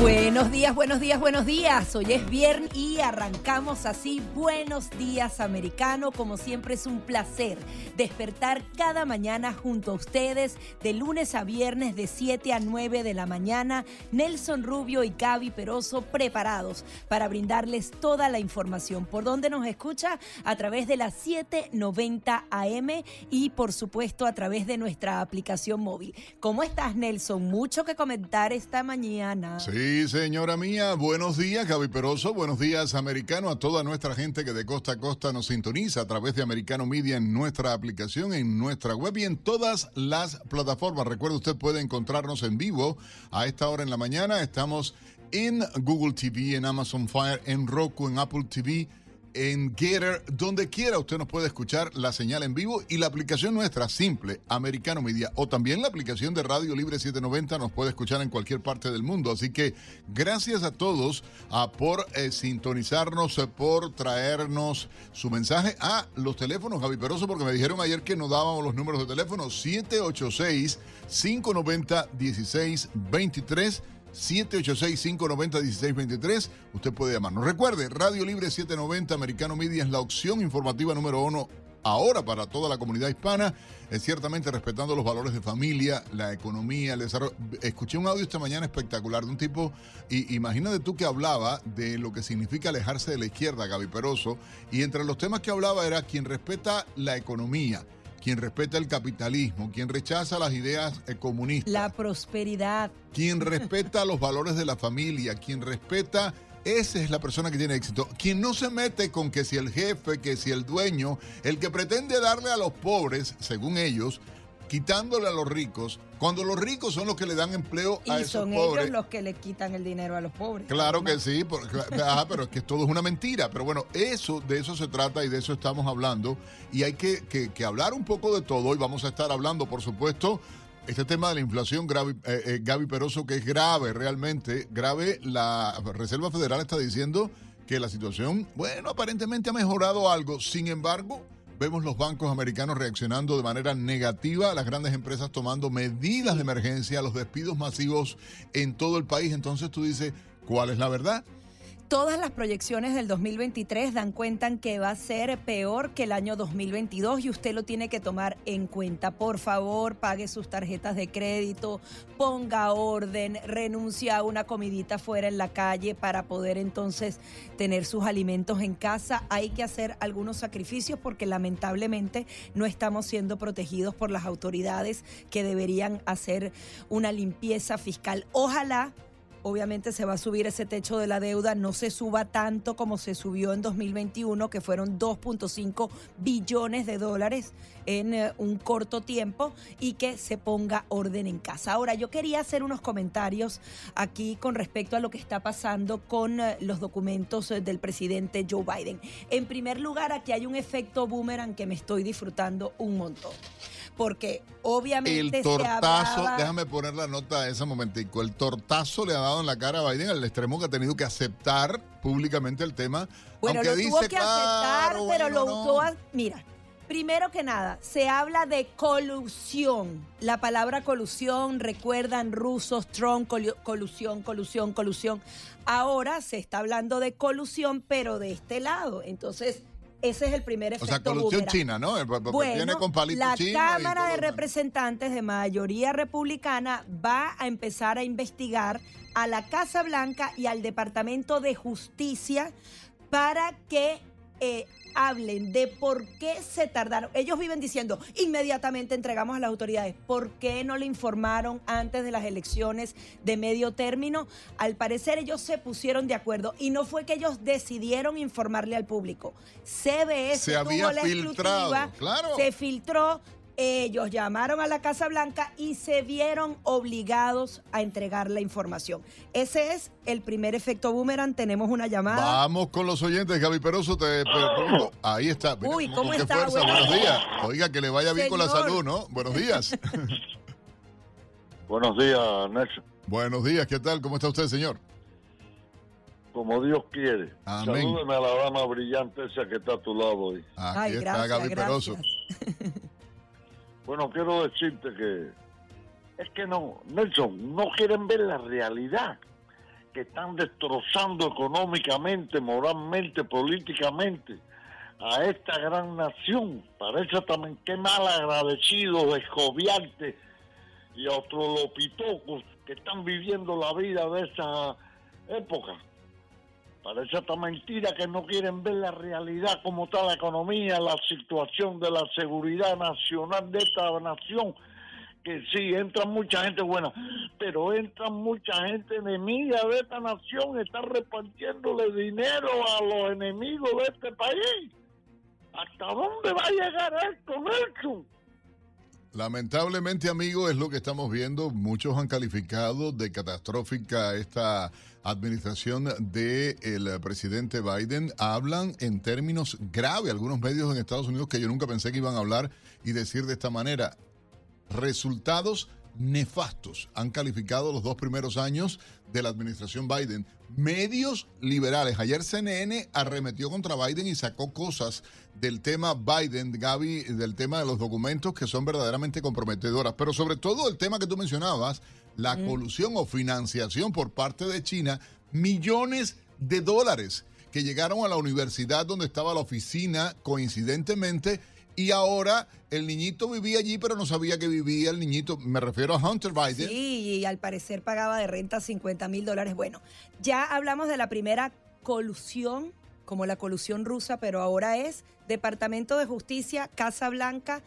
Buenos días, buenos días, buenos días. Hoy es viernes y arrancamos así. Buenos días, americano. Como siempre es un placer despertar cada mañana junto a ustedes de lunes a viernes de 7 a 9 de la mañana. Nelson Rubio y Gaby Peroso preparados para brindarles toda la información. ¿Por dónde nos escucha? A través de la 790 AM y por supuesto a través de nuestra aplicación móvil. ¿Cómo estás, Nelson? Mucho que comentar esta mañana. Sí, señora mía, buenos días, Gaby Peroso, buenos días, americano, a toda nuestra gente que de costa a costa nos sintoniza a través de Americano Media en nuestra aplicación, en nuestra web y en todas las plataformas. Recuerde, usted puede encontrarnos en vivo a esta hora en la mañana. Estamos en Google TV, en Amazon Fire, en Roku, en Apple TV en Getter, donde quiera usted nos puede escuchar la señal en vivo y la aplicación nuestra simple, Americano Media, o también la aplicación de Radio Libre 790 nos puede escuchar en cualquier parte del mundo. Así que gracias a todos uh, por eh, sintonizarnos, eh, por traernos su mensaje a los teléfonos, Javi Peroso, porque me dijeron ayer que no dábamos los números de teléfono 786 590 1623 786-590-1623. Usted puede llamarnos. Recuerde, Radio Libre 790 Americano Media es la opción informativa número uno ahora para toda la comunidad hispana, es ciertamente respetando los valores de familia, la economía, el desarrollo. Escuché un audio esta mañana espectacular de un tipo, y imagínate tú que hablaba de lo que significa alejarse de la izquierda, Gaby Peroso, y entre los temas que hablaba era quien respeta la economía, quien respeta el capitalismo, quien rechaza las ideas eh, comunistas. La prosperidad. Quien respeta los valores de la familia, quien respeta... Esa es la persona que tiene éxito. Quien no se mete con que si el jefe, que si el dueño, el que pretende darle a los pobres, según ellos, quitándole a los ricos, cuando los ricos son los que le dan empleo a Y esos son pobres. ellos los que le quitan el dinero a los pobres. Claro que sí, porque- ajá, pero es que todo es una mentira. Pero bueno, eso, de eso se trata y de eso estamos hablando. Y hay que, que- que hablar un poco de todo. Y vamos a estar hablando, por supuesto, este tema de la inflación, grave, eh, eh, Gaby Peroso, que es grave realmente. Grave, la Reserva Federal está diciendo que la situación, bueno, aparentemente ha mejorado algo. Sin embargo, vemos los bancos americanos reaccionando de manera negativa, las grandes empresas tomando medidas de emergencia, los despidos masivos en todo el país. Entonces tú dices, ¿cuál es la verdad? Todas las proyecciones del 2023 dan cuenta en que va a ser peor que el año 2022 y usted lo tiene que tomar en cuenta. Por favor, pague sus tarjetas de crédito, ponga orden, renuncia a una comidita fuera en la calle para poder entonces tener sus alimentos en casa. Hay que hacer algunos sacrificios porque lamentablemente no estamos siendo protegidos por las autoridades que deberían hacer una limpieza fiscal. Ojalá Obviamente se va a subir ese techo de la deuda, no se suba tanto como se subió en 2021, que fueron 2.5 billones de dólares en eh, un corto tiempo y que se ponga orden en casa. Ahora, yo quería hacer unos comentarios aquí con respecto a lo que está pasando con eh, los documentos eh, del presidente Joe Biden. En primer lugar, aquí hay un efecto boomerang que me estoy disfrutando un montón. Porque obviamente El se tortazo, hablaba- déjame poner la nota de ese momentico, el tortazo le ha dado en la cara a Biden al extremo que ha tenido que aceptar públicamente el tema. Bueno, aunque lo dice, tuvo que aceptar, "Claro, pero bueno, lo no". usó. a- Mira, primero que nada, se habla de colusión. La palabra colusión, recuerdan rusos, Trump, colu- colusión, colusión, colusión. Ahora se está hablando de colusión, pero de este lado. Entonces, ese es el primer O efecto. sea, colusión boomerang. china, ¿no? Bueno, viene con palito la chino Cámara de. Representantes de mayoría republicana va a empezar a investigar a la Casa Blanca y al Departamento de Justicia para que eh, hablen de por qué se tardaron. Ellos viven diciendo, inmediatamente entregamos a las autoridades. ¿Por qué no le informaron antes de las elecciones de medio término? Al parecer ellos se pusieron de acuerdo y no fue que ellos decidieron informarle al público. CBS Se tuvo había la filtrado, exclusiva, claro. se filtró. Ellos llamaron a la Casa Blanca y se vieron obligados a entregar la información. Ese es el primer efecto boomerang. Tenemos una llamada. Vamos con los oyentes, Gaby Peroso, te pregunto. Ahí está. Mira Uy, ¿cómo está? fuerza. Buenos Buenos días. días. Oiga, que le vaya bien con la salud, ¿no? Buenos días. Buenos días, Nelson. Buenos días, ¿qué tal? ¿Cómo está usted, señor? Como Dios quiere. Amén. Salúdeme a la dama brillante esa que está a tu lado hoy. Aquí Ay, está gracias, Gaby gracias. Peroso. Bueno, quiero decirte que es que no, Nelson, no quieren ver la realidad. que están destrozando económicamente, moralmente, políticamente a esta gran nación. Parece también que mal agradecidos, escobiantes y lopitocos que están viviendo la vida de esa época. Parece esta mentira que no quieren ver la realidad como está la economía, la situación de la seguridad nacional de esta nación. Que sí, entra mucha gente buena, pero entra mucha gente enemiga de esta nación, está repartiéndole dinero a los enemigos de este país. ¿Hasta dónde va a llegar esto, Nelson? Lamentablemente, amigo, es lo que estamos viendo. Muchos han calificado de catastrófica esta administración del presidente Biden. Hablan en términos graves algunos medios en Estados Unidos que yo nunca pensé que iban a hablar y decir de esta manera. Resultados nefastos han calificado los dos primeros años de la administración Biden. Medios liberales. Ayer CNN arremetió contra Biden y sacó cosas del tema Biden, Gaby, del tema de los documentos que son verdaderamente comprometedoras. Pero sobre todo el tema que tú mencionabas, la colusión o financiación por parte de China, millones de dólares que llegaron a la universidad donde estaba la oficina coincidentemente y ahora el niñito vivía allí, pero no sabía que vivía el niñito. Me refiero a Hunter Biden. Sí, y al parecer pagaba de renta 50 mil dólares. Bueno, ya hablamos de la primera colusión, como la colusión rusa, pero ahora es Departamento de Justicia, Casa Blanca,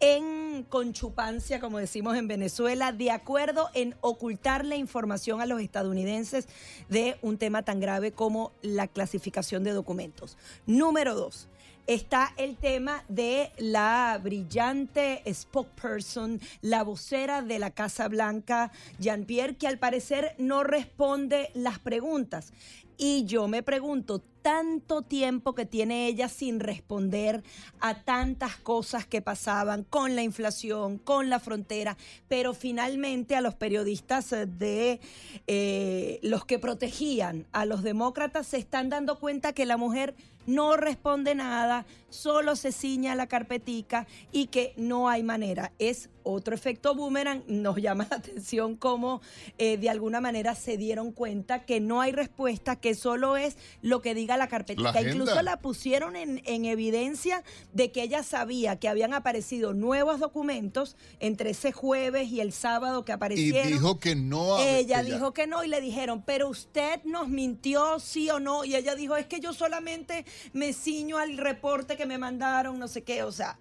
en conchupancia, como decimos en Venezuela, de acuerdo en ocultar la información a los estadounidenses de un tema tan grave como la clasificación de documentos. Número dos está el tema de la brillante spokesperson, la vocera de la Casa Blanca, Jean-Pierre, que al parecer no responde las preguntas. Y yo me pregunto, tanto tiempo que tiene ella sin responder a tantas cosas que pasaban con la inflación, con la frontera, pero finalmente a los periodistas de eh, los que protegían a los demócratas se están dando cuenta que la mujer no responde nada, solo se ciña la carpetica y que no hay manera. Es otro efecto boomerang. Nos llama la atención cómo eh, de alguna manera se dieron cuenta que no hay respuesta, que solo es lo que diga la carpetica. Incluso la pusieron en, en evidencia de que ella sabía que habían aparecido nuevos documentos entre ese jueves y el sábado que aparecieron. Y dijo que no. Ella dijo que no y le dijeron, pero usted nos mintió, sí o no. Y ella dijo, es que yo solamente me ciño al reporte que me mandaron, no sé qué, o sea,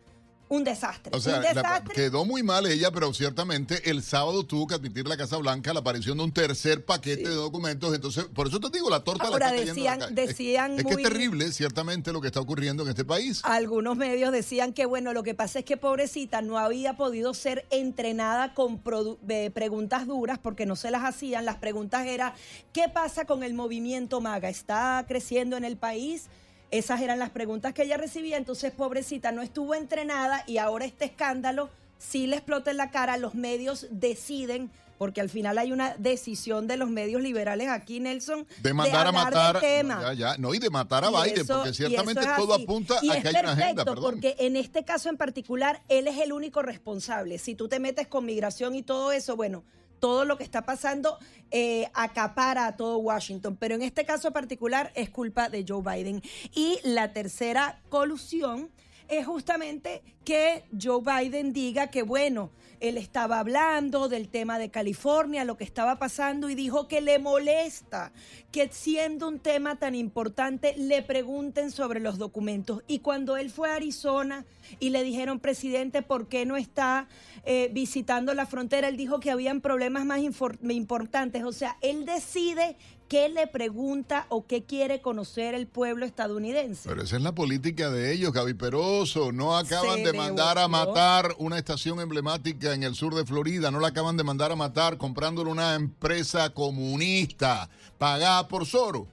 un desastre. O sea, desastre. quedó muy mal ella, pero ciertamente el sábado tuvo que admitir la Casa Blanca la aparición de un tercer paquete de documentos. Entonces, por eso te digo, la torta Ahora la está decían, decían es, que es terrible, ciertamente, lo que está ocurriendo en este país. Algunos medios decían que, bueno, lo que pasa es que pobrecita no había podido ser entrenada con preguntas duras porque no se las hacían. Las preguntas eran, ¿qué pasa con el movimiento MAGA? ¿Está creciendo en el país? Esas eran las preguntas que ella recibía, entonces pobrecita no estuvo entrenada y ahora este escándalo sí le explota en la cara, los medios deciden porque al final hay una decisión de los medios liberales aquí, Nelson, de mandar a matar, ya, ya, no y de matar a Biden, porque ciertamente todo apunta a que hay una agenda, perdón. Porque en este caso en particular él es el único responsable. Si tú te metes con migración y todo eso, bueno, todo lo que está pasando eh, acapara a todo Washington, pero en este caso particular es culpa de Joe Biden. Y la tercera colusión es justamente que Joe Biden diga que, bueno, él estaba hablando del tema de California, lo que estaba pasando, y dijo que le molesta que siendo un tema tan importante le pregunten sobre los documentos. Y cuando él fue a Arizona y le dijeron, presidente, ¿por qué no está eh, visitando la frontera? Él dijo que habían problemas más importantes. O sea, él decide qué le pregunta o qué quiere conocer el pueblo estadounidense. Pero esa es la política de ellos, Gaby Peroso. No acaban de mandar a matar una estación emblemática en el sur de Florida, no la acaban de mandar a matar comprándole una empresa comunista pagada por Soro.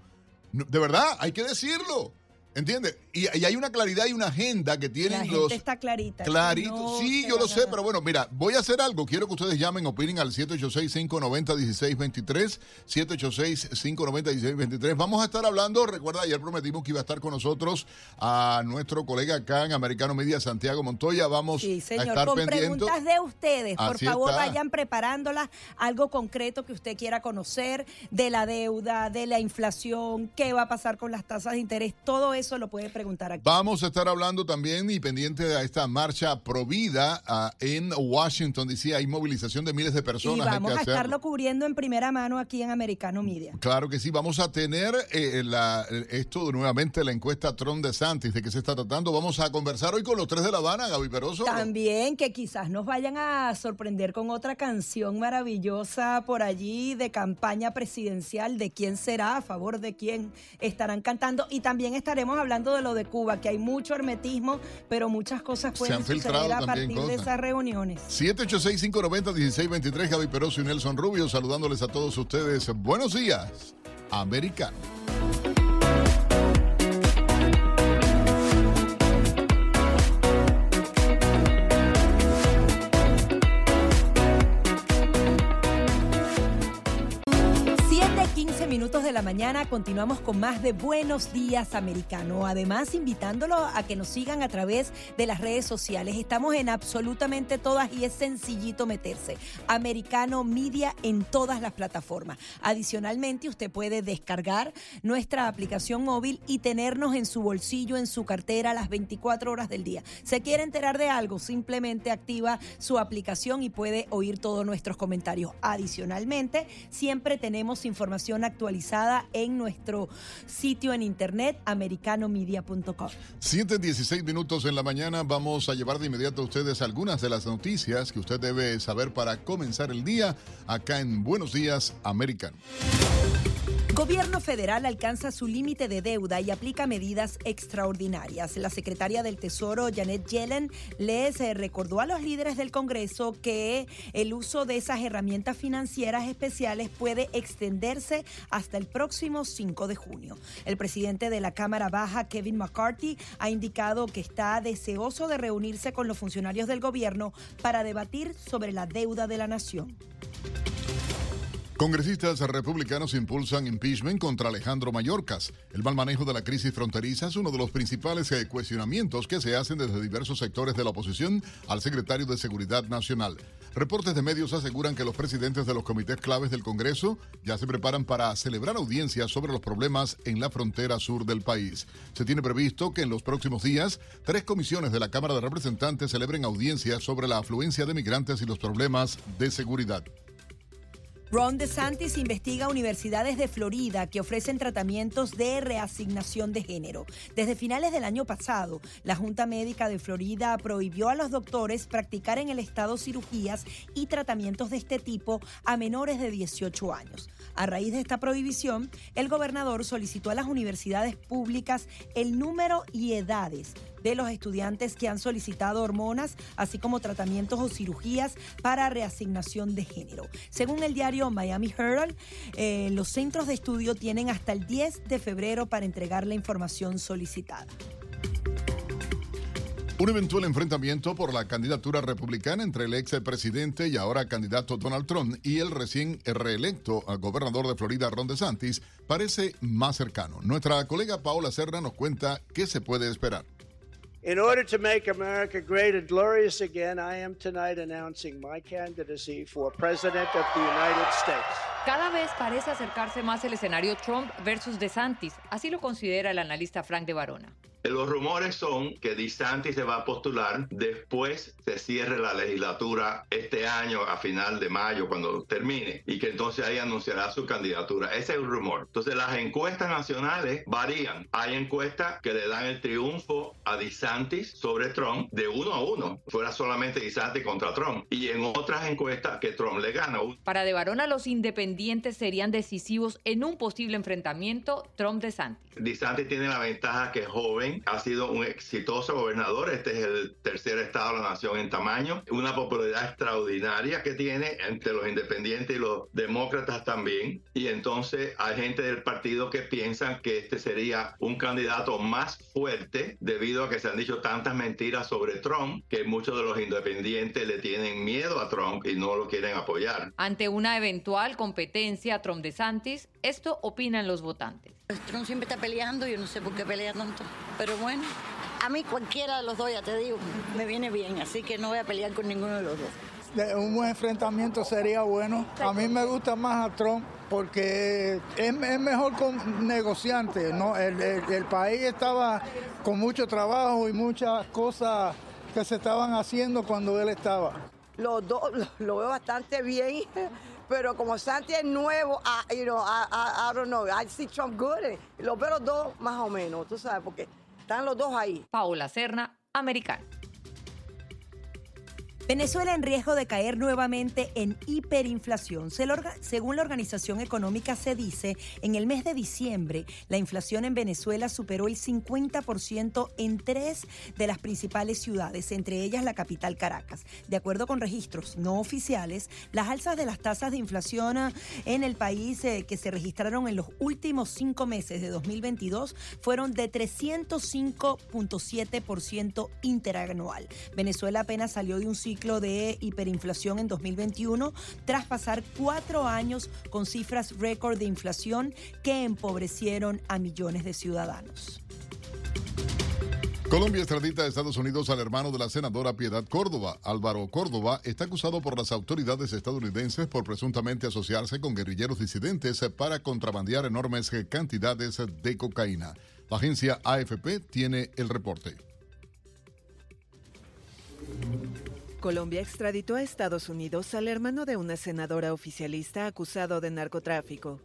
De verdad, hay que decirlo. ¿Entiendes? Y, hay una claridad y una agenda que tienen la gente los. está clarita. Clarito. sí, yo lo sé, pero bueno, mira, voy a hacer algo. Quiero que ustedes llamen, opinen al 786-590-1623. 786-590-1623. Vamos a estar hablando. Recuerda, ayer prometimos que iba a estar con nosotros a nuestro colega acá en Americano Media, Santiago Montoya. Vamos sí, señor, a estar con preguntas de ustedes. Por favor, vayan preparándolas. Algo concreto que usted quiera conocer de la deuda, de la inflación, qué va a pasar con las tasas de interés, todo eso eso lo puede preguntar aquí. Vamos a estar hablando también y pendiente de esta marcha provida uh, en Washington, D.C. Hay movilización de miles de personas. Y vamos a estarlo cubriendo en primera mano aquí en Americano Media. Claro que sí. Vamos a tener eh, la, esto nuevamente, la encuesta Trump de Santis, de qué se está tratando. Vamos a conversar hoy con los tres de La Habana, Gaby Peroso. También que quizás nos vayan a sorprender con otra canción maravillosa por allí de campaña presidencial, de quién será, a favor de quién estarán cantando. Y también estaremos hablando de lo de Cuba, que hay mucho hermetismo, pero muchas cosas pueden suceder a partir de esas reuniones. 786-590-1623, Gaby Peroso y Nelson Rubio, saludándoles a todos ustedes. Buenos días, americano. Mañana continuamos con más de Buenos Días Americano. Además, invitándolo a que nos sigan a través de las redes sociales. Estamos en absolutamente todas y es sencillito meterse. Americano Media en todas las plataformas. Adicionalmente, usted puede descargar nuestra aplicación móvil y tenernos en su bolsillo, en su cartera, las 24 horas del día. ¿Se quiere enterar de algo? Simplemente activa su aplicación y puede oír todos nuestros comentarios. Adicionalmente, siempre tenemos información actual en nuestro sitio en internet americanomedia.com. 7.16 minutos en la mañana. Vamos a llevar de inmediato a ustedes algunas de las noticias que usted debe saber para comenzar el día acá en Buenos Días Americano. Gobierno federal alcanza su límite de deuda y aplica medidas extraordinarias. La secretaria del Tesoro, Janet Yellen, les eh, recordó a los líderes del Congreso que el uso de esas herramientas financieras especiales puede extenderse hasta el próximo 5 de junio. El presidente de la Cámara Baja, Kevin McCarthy, ha indicado que está deseoso de reunirse con los funcionarios del gobierno para debatir sobre la deuda de la nación. Congresistas republicanos impulsan impeachment contra Alejandro Mayorkas. El mal manejo de la crisis fronteriza es uno de los principales eh, cuestionamientos que se hacen desde diversos sectores de la oposición al secretario de Seguridad Nacional. Reportes de medios aseguran que los presidentes de los comités claves del Congreso ya se preparan para celebrar audiencias sobre los problemas en la frontera sur del país. Se tiene previsto que en los próximos días tres comisiones de la Cámara de Representantes celebren audiencias sobre la afluencia de migrantes y los problemas de seguridad. Ron DeSantis investiga universidades de Florida que ofrecen tratamientos de reasignación de género. Desde finales del año pasado, la Junta Médica de Florida prohibió a los doctores practicar en el estado cirugías y tratamientos de este tipo a menores de 18 años. A raíz de esta prohibición, el gobernador solicitó a las universidades públicas el número y edades de los estudiantes que han solicitado hormonas, así como tratamientos o cirugías para reasignación de género. Según el diario Miami Herald, eh, los centros de estudio tienen hasta el 10 de febrero para entregar la información solicitada. Un eventual enfrentamiento por la candidatura republicana entre el ex presidente y ahora candidato Donald Trump y el recién reelecto gobernador de Florida Ron DeSantis parece más cercano. Nuestra colega Paola Serra nos cuenta qué se puede esperar. In order to make America great and glorious again, I am tonight announcing my candidacy for President of the United States. Cada vez parece acercarse más el escenario Trump versus DeSantis, así lo considera el analista Frank de Varona. Los rumores son que DeSantis se va a postular después se cierre la legislatura este año a final de mayo cuando termine y que entonces ahí anunciará su candidatura. Ese es el rumor. Entonces las encuestas nacionales varían. Hay encuestas que le dan el triunfo a DeSantis sobre Trump de uno a uno. Fuera solamente DeSantis contra Trump. Y en otras encuestas que Trump le gana. Para De Varona los independientes serían decisivos en un posible enfrentamiento Trump-DeSantis. DeSantis tiene la ventaja que es joven Ha sido un exitoso gobernador. Este es el tercer estado de la nación en tamaño. Una popularidad extraordinaria que tiene entre los independientes y los demócratas también. Y entonces hay gente del partido que piensan que este sería un candidato más fuerte debido a que se han dicho tantas mentiras sobre Trump que muchos de los independientes le tienen miedo a Trump y no lo quieren apoyar. Ante una eventual competencia Trump de Santis, esto opinan los votantes. Trump siempre está peleando, yo no sé por qué pelea tanto, pero bueno, a mí cualquiera de los dos, ya te digo, me viene bien, así que no voy a pelear con ninguno de los dos. Un buen enfrentamiento sería bueno. A mí me gusta más a Trump porque es, mejor con negociante. ¿no? El, país estaba con mucho trabajo y muchas cosas que se estaban haciendo cuando él estaba. Los dos lo veo bastante bien pero como Santi es nuevo, I, you know, I, I, don't know, I see Trump good. Los veo dos más o menos, tú sabes, porque están los dos ahí. Paula Serna, americano. Venezuela en riesgo de caer nuevamente en hiperinflación. Según la Organización Económica se dice, en el mes de diciembre la inflación en Venezuela superó el 50% en tres de las principales ciudades, entre ellas la capital Caracas. De acuerdo con registros no oficiales, las alzas de las tasas de inflación ah, en el país eh, que se registraron en los últimos cinco meses de 2022 fueron de 305.7% interanual. Venezuela apenas salió de un ciclo de hiperinflación en 2021 tras pasar cuatro años con cifras récord de inflación que empobrecieron a millones de ciudadanos. Colombia extradita a Estados Unidos al hermano de la senadora Piedad Córdoba. Álvaro Córdoba está acusado por las autoridades estadounidenses por presuntamente asociarse con guerrilleros disidentes para contrabandear enormes cantidades de cocaína. La agencia AFP tiene el reporte. Colombia extraditó a Estados Unidos al hermano de una senadora oficialista acusado de narcotráfico.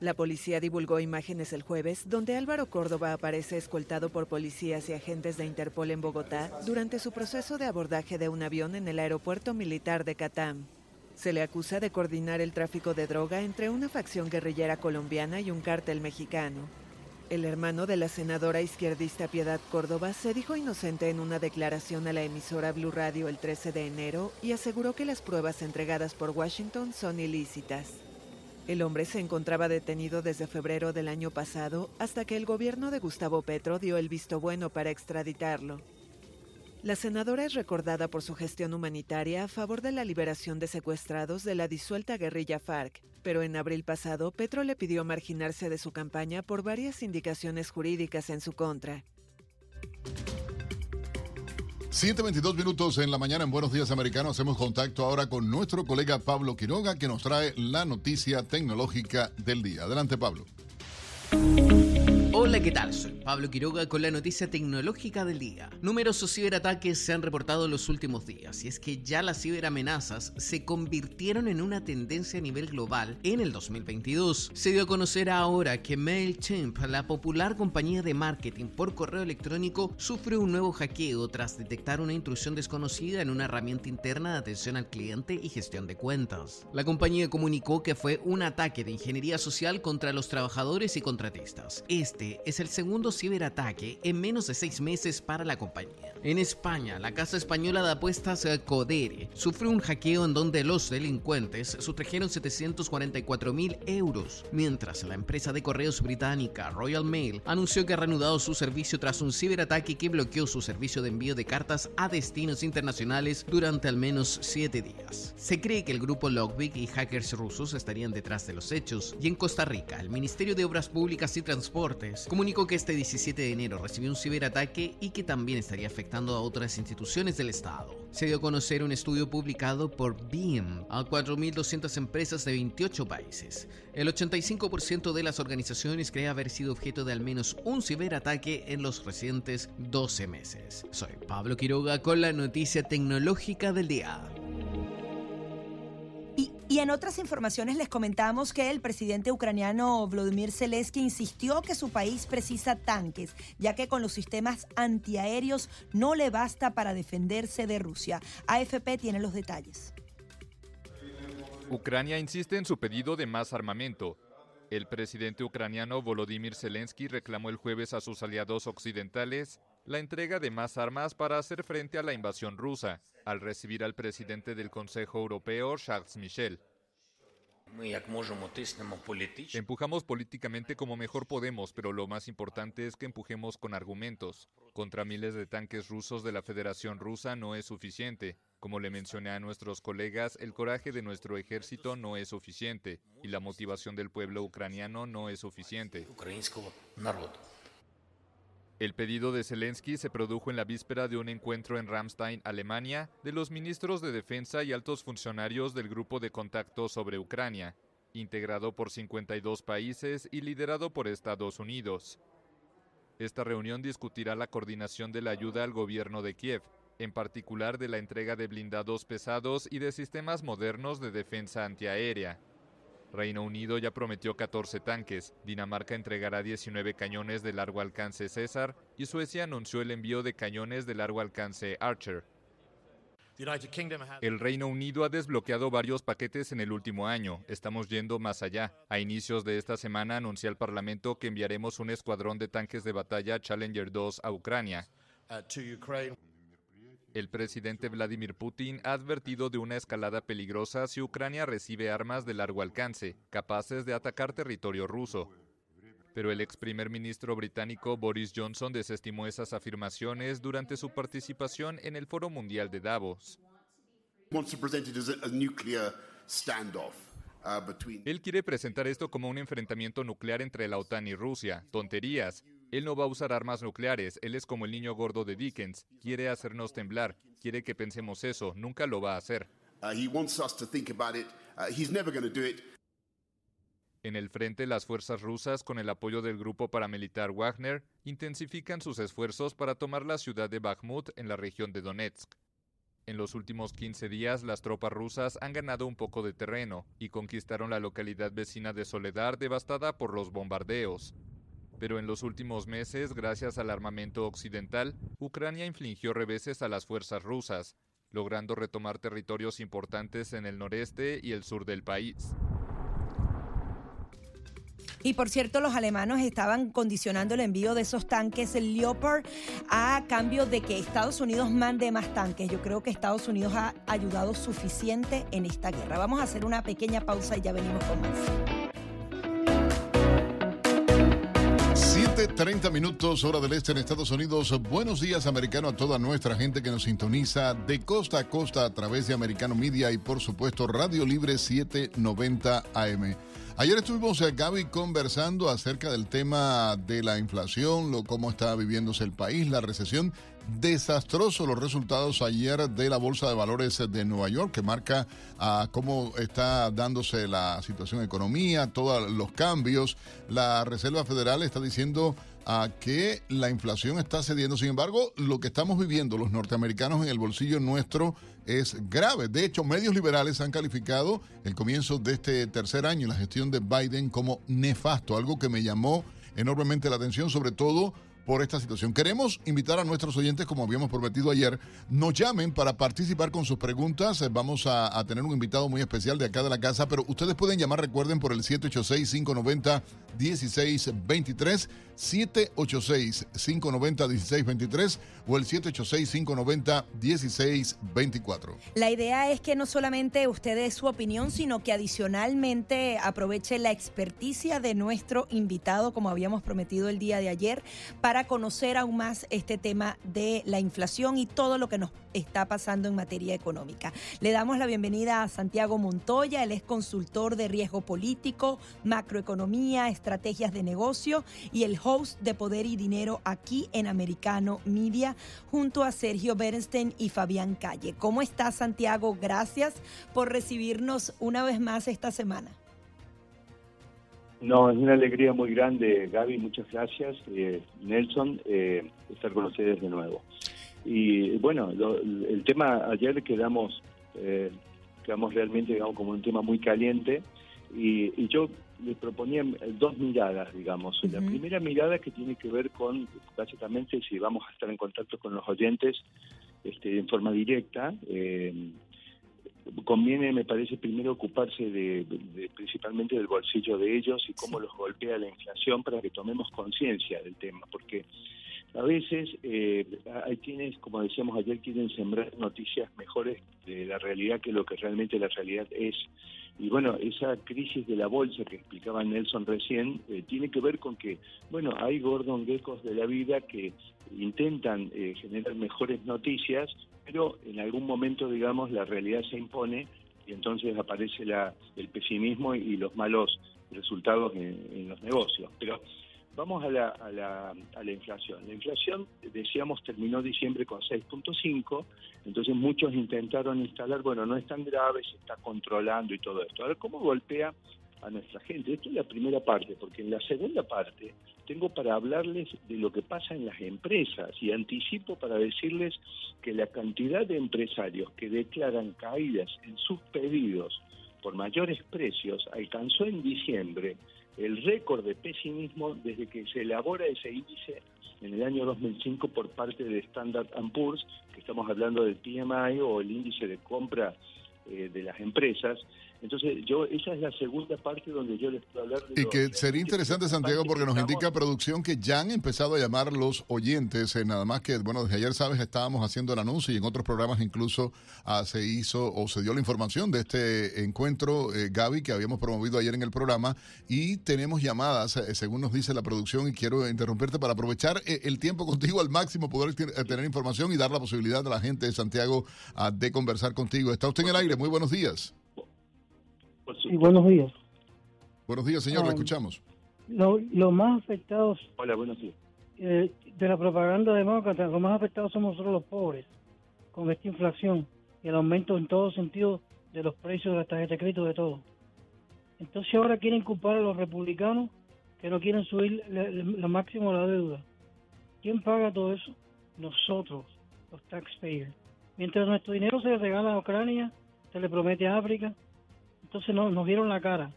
La policía divulgó imágenes el jueves donde Álvaro Córdoba aparece escoltado por policías y agentes de Interpol en Bogotá durante su proceso de abordaje de un avión en el aeropuerto militar de Catam. Se le acusa de coordinar el tráfico de droga entre una facción guerrillera colombiana y un cártel mexicano. El hermano de la senadora izquierdista Piedad Córdoba se dijo inocente en una declaración a la emisora Blue Radio el 13 de enero y aseguró que las pruebas entregadas por Washington son ilícitas. El hombre se encontraba detenido desde febrero del año pasado hasta que el gobierno de Gustavo Petro dio el visto bueno para extraditarlo. La senadora es recordada por su gestión humanitaria a favor de la liberación de secuestrados de la disuelta guerrilla FARC, pero en abril pasado Petro le pidió marginarse de su campaña por varias indicaciones jurídicas en su contra. 7.22 minutos en la mañana en Buenos Días Americanos. Hacemos contacto ahora con nuestro colega Pablo Quiroga que nos trae la noticia tecnológica del día. Adelante Pablo. Hola, ¿qué tal? Soy Pablo Quiroga con la noticia tecnológica del día. Numerosos ciberataques se han reportado en los últimos días y es que ya las ciberamenazas se convirtieron en una tendencia a nivel global en el 2022. Se dio a conocer ahora que MailChimp, la popular compañía de marketing por correo electrónico, sufrió un nuevo hackeo tras detectar una intrusión desconocida en una herramienta interna de atención al cliente y gestión de cuentas. La compañía comunicó que fue un ataque de ingeniería social contra los trabajadores y contratistas. Este es el segundo ciberataque en menos de seis meses para la compañía. En España, la casa española de apuestas eh, Codere sufrió un hackeo en donde los delincuentes sustrajeron 744 mil euros, mientras la empresa de correos británica Royal Mail anunció que ha reanudado su servicio tras un ciberataque que bloqueó su servicio de envío de cartas a destinos internacionales durante al menos siete días. Se cree que el grupo Logbig y hackers rusos estarían detrás de los hechos, y en Costa Rica, el Ministerio de Obras Públicas y Transportes comunicó que este 17 de enero recibió un ciberataque y que también estaría afectando a otras instituciones del Estado. Se dio a conocer un estudio publicado por BIM a 4.200 empresas de 28 países. El 85% de las organizaciones cree haber sido objeto de al menos un ciberataque en los recientes 12 meses. Soy Pablo Quiroga con la noticia tecnológica del día. Y en otras informaciones les comentamos que el presidente ucraniano Volodymyr Zelensky insistió que su país precisa tanques, ya que con los sistemas antiaéreos no le basta para defenderse de Rusia. AFP tiene los detalles. Ucrania insiste en su pedido de más armamento. El presidente ucraniano Volodymyr Zelensky reclamó el jueves a sus aliados occidentales la entrega de más armas para hacer frente a la invasión rusa, al recibir al presidente del Consejo Europeo, Charles Michel. Empujamos políticamente como mejor podemos, pero lo más importante es que empujemos con argumentos. Contra miles de tanques rusos de la Federación Rusa no es suficiente. Como le mencioné a nuestros colegas, el coraje de nuestro ejército no es suficiente y la motivación del pueblo ucraniano no es suficiente. El pedido de Zelensky se produjo en la víspera de un encuentro en Ramstein, Alemania, de los ministros de Defensa y altos funcionarios del Grupo de Contacto sobre Ucrania, integrado por 52 países y liderado por Estados Unidos. Esta reunión discutirá la coordinación de la ayuda al gobierno de Kiev, en particular de la entrega de blindados pesados y de sistemas modernos de defensa antiaérea. Reino Unido ya prometió 14 tanques, Dinamarca entregará 19 cañones de largo alcance César y Suecia anunció el envío de cañones de largo alcance Archer. El Reino Unido ha desbloqueado varios paquetes en el último año. Estamos yendo más allá. A inicios de esta semana anuncié al Parlamento que enviaremos un escuadrón de tanques de batalla Challenger 2 a Ucrania. El presidente Vladimir Putin ha advertido de una escalada peligrosa si Ucrania recibe armas de largo alcance, capaces de atacar territorio ruso. Pero el ex primer ministro británico Boris Johnson desestimó esas afirmaciones durante su participación en el Foro Mundial de Davos. Él quiere presentar esto como un enfrentamiento nuclear entre la OTAN y Rusia. Tonterías. Él no va a usar armas nucleares, él es como el niño gordo de Dickens, quiere hacernos temblar, quiere que pensemos eso, nunca lo va a hacer. En el frente, las fuerzas rusas, con el apoyo del grupo paramilitar Wagner, intensifican sus esfuerzos para tomar la ciudad de Bakhmut en la región de Donetsk. En los últimos 15 días, las tropas rusas han ganado un poco de terreno y conquistaron la localidad vecina de Soledar devastada por los bombardeos. Pero en los últimos meses, gracias al armamento occidental, Ucrania infligió reveses a las fuerzas rusas, logrando retomar territorios importantes en el noreste y el sur del país. Y por cierto, los alemanes estaban condicionando el envío de esos tanques el Leopard a cambio de que Estados Unidos mande más tanques. Yo creo que Estados Unidos ha ayudado suficiente en esta guerra. Vamos a hacer una pequeña pausa y ya venimos con más. 30 minutos, hora del este en Estados Unidos. Buenos días, americano, a toda nuestra gente que nos sintoniza de costa a costa a través de Americano Media y, por supuesto, Radio Libre 790 AM. Ayer estuvimos, eh, Gaby, conversando acerca del tema de la inflación, lo, cómo está viviéndose el país, la recesión. Desastroso los resultados ayer de la Bolsa de Valores de Nueva York, que marca ah, cómo está dándose la situación economía, todos los cambios. La Reserva Federal está diciendo a que la inflación está cediendo. Sin embargo, lo que estamos viviendo los norteamericanos en el bolsillo nuestro es grave. De hecho, medios liberales han calificado el comienzo de este tercer año en la gestión de Biden como nefasto, algo que me llamó enormemente la atención, sobre todo por esta situación. Queremos invitar a nuestros oyentes, como habíamos prometido ayer, nos llamen para participar con sus preguntas. Eh, vamos a, tener un invitado muy especial de acá de la casa, pero ustedes pueden llamar, recuerden, por el 786-590-1623, 786-590-1623 o el 786-590-1624. La idea es que no solamente usted dé su opinión, sino que adicionalmente aproveche la experticia de nuestro invitado, como habíamos prometido el día de ayer, para conocer aún más este tema de la inflación y todo lo que nos está pasando en materia económica. Le damos la bienvenida a Santiago Montoya, él es consultor de riesgo político, macroeconomía, estrategias de negocio y el host de Poder y Dinero aquí en Americano Media, junto a Sergio Bernstein y Fabián Calle. ¿Cómo está Santiago? Gracias por recibirnos una vez más esta semana. No, es una alegría muy grande, Gaby, muchas gracias. Eh, Nelson, eh, estar con ustedes de nuevo. Y bueno, el tema ayer quedamos, eh, quedamos realmente como un tema muy caliente y, yo le proponía dos miradas, digamos. La primera mirada que tiene que ver con, básicamente, si vamos a estar en contacto con los oyentes este, en forma directa, conviene, me parece, primero ocuparse de, principalmente del bolsillo de ellos y cómo los golpea la inflación para que tomemos conciencia del tema, porque a veces eh, hay quienes, como decíamos ayer, quieren sembrar noticias mejores de la realidad que lo que realmente la realidad es. Y bueno, esa crisis de la bolsa que explicaba Nelson recién eh, tiene que ver con que, bueno, hay Gordon Geckos de la vida que intentan eh, generar mejores noticias, pero en algún momento, digamos, la realidad se impone y entonces aparece la, el pesimismo y los malos resultados en, en los negocios. Pero Vamos a la, a, la, a la inflación. La inflación, decíamos, terminó diciembre con 6.5, entonces muchos intentaron instalar, bueno, no es tan grave, se está controlando y todo esto. A ver, ¿cómo golpea a nuestra gente? Esto es la primera parte, porque en la segunda parte tengo para hablarles de lo que pasa en las empresas y anticipo para decirles que la cantidad de empresarios que declaran caídas en sus pedidos por mayores precios alcanzó en diciembre el récord de pesimismo desde que se elabora ese índice en el año 2005 por parte de Standard Poor's, que estamos hablando del PMI o el índice de compra eh, de las empresas, entonces, yo esa es la segunda parte donde yo les puedo hablar de... Y que sería interesante, Santiago, porque nos indica producción que ya han empezado a llamar los oyentes, eh, nada más que, bueno, desde ayer, sabes, estábamos haciendo el anuncio y en otros programas incluso ah, se hizo o se dio la información de este encuentro, eh, Gaby, que habíamos promovido ayer en el programa y tenemos llamadas, eh, según nos dice la producción, y quiero interrumpirte para aprovechar el tiempo contigo al máximo, poder tener información y dar la posibilidad a la gente de Santiago ah, de conversar contigo. Está usted en el aire, muy buenos días. Sí, buenos días. Buenos días, señor, le ah, escuchamos. Los más afectados. Hola, buenos días. Eh, de la propaganda demócrata, los más afectados somos nosotros los pobres, con esta inflación y el aumento en todo sentido de los precios de las tarjetas de crédito, de todo. Entonces ahora quieren culpar a los republicanos que no quieren subir lo máximo la deuda. ¿Quién paga todo eso? Nosotros, los taxpayers. Mientras nuestro dinero se le regala a Ucrania, se le promete a África, entonces no, nos dieron la cara.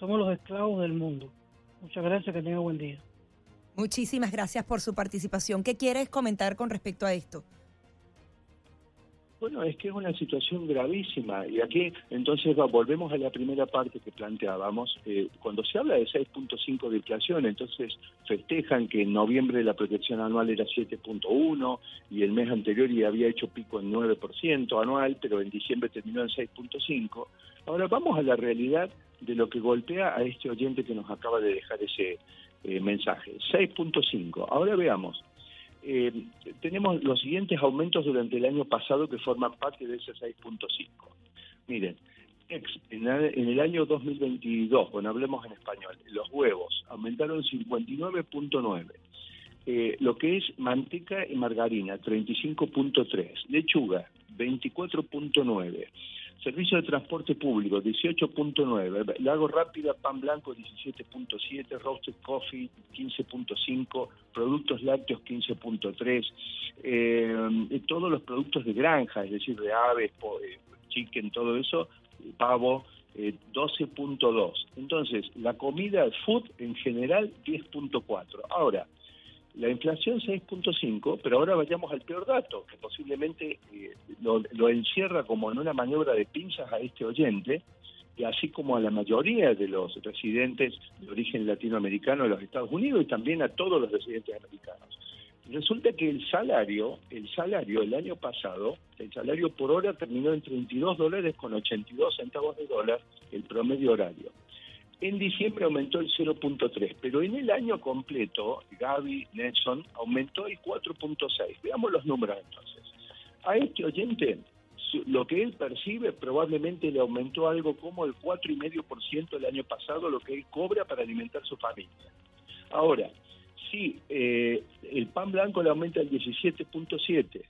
Somos los esclavos del mundo. Muchas gracias, que tenga buen día. Muchísimas gracias por su participación. ¿Qué quieres comentar con respecto a esto? Bueno, es que es una situación gravísima y aquí entonces volvemos a la primera parte que planteábamos. Eh, cuando se habla de 6.5 de inflación, entonces festejan que en noviembre la protección anual era 7.1 y el mes anterior ya había hecho pico en 9% anual, pero en diciembre terminó en 6.5. Ahora vamos a la realidad de lo que golpea a este oyente que nos acaba de dejar ese eh, mensaje. 6.5. Ahora veamos. Eh, tenemos los siguientes aumentos durante el año pasado que forman parte de ese 6.5. Miren, en el año 2022, bueno, hablemos en español, los huevos aumentaron 59.9. Eh, lo que es manteca y margarina, 35.3. Lechuga, 24.9. Servicio de transporte público, 18.9. Lago rápida, pan blanco, 17.7. Roasted coffee, 15.5. Productos lácteos, 15.3. Eh, todos los productos de granja, es decir, de aves, eh, chicken, todo eso, pavo, 12.2. Eh, Entonces, la comida, food en general, 10.4. Ahora, la inflación 6.5, pero ahora vayamos al peor dato, que posiblemente eh, lo, encierra como en una maniobra de pinzas a este oyente, y así como a la mayoría de los residentes de origen latinoamericano de los Estados Unidos y también a todos los residentes americanos. Resulta que el salario, el salario el año pasado, el salario por hora terminó en 32 dólares con 82 centavos de dólar el promedio horario. En diciembre aumentó el 0.3, pero en el año completo, Gaby Nelson aumentó el 4.6. Veamos los números entonces. A este oyente, lo que él percibe probablemente le aumentó algo como el 4,5% el año pasado, lo que él cobra para alimentar su familia. Ahora, si eh, el pan blanco le aumenta el 17.7,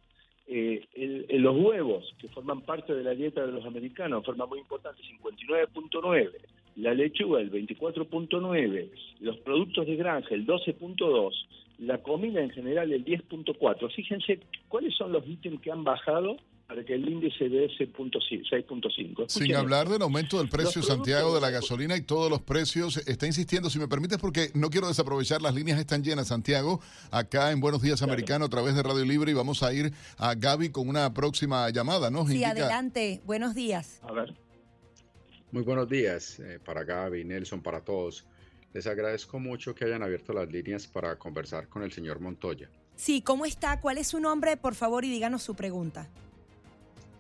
eh, los huevos, que forman parte de la dieta de los americanos, forma muy importante, 59.9, la lechuga el 24.9, los productos de granja el 12.2, la comida en general el 10.4. Fíjense cuáles son los ítems que han bajado para que el índice dé 6.5. Sin hablar del aumento del precio, Santiago, de la gasolina y todos los precios, está insistiendo, si me permites, porque no quiero desaprovechar, las líneas están llenas, Santiago, acá en Buenos Días Americano a través de Radio Libre y vamos a ir a Gaby con una próxima llamada, ¿no? Sí, adelante, buenos días. A ver. Muy buenos días eh, para Gaby, Nelson, para todos. Les agradezco mucho que hayan abierto las líneas para conversar con el señor Montoya. Sí, ¿cómo está? ¿Cuál es su nombre, por favor, y díganos su pregunta?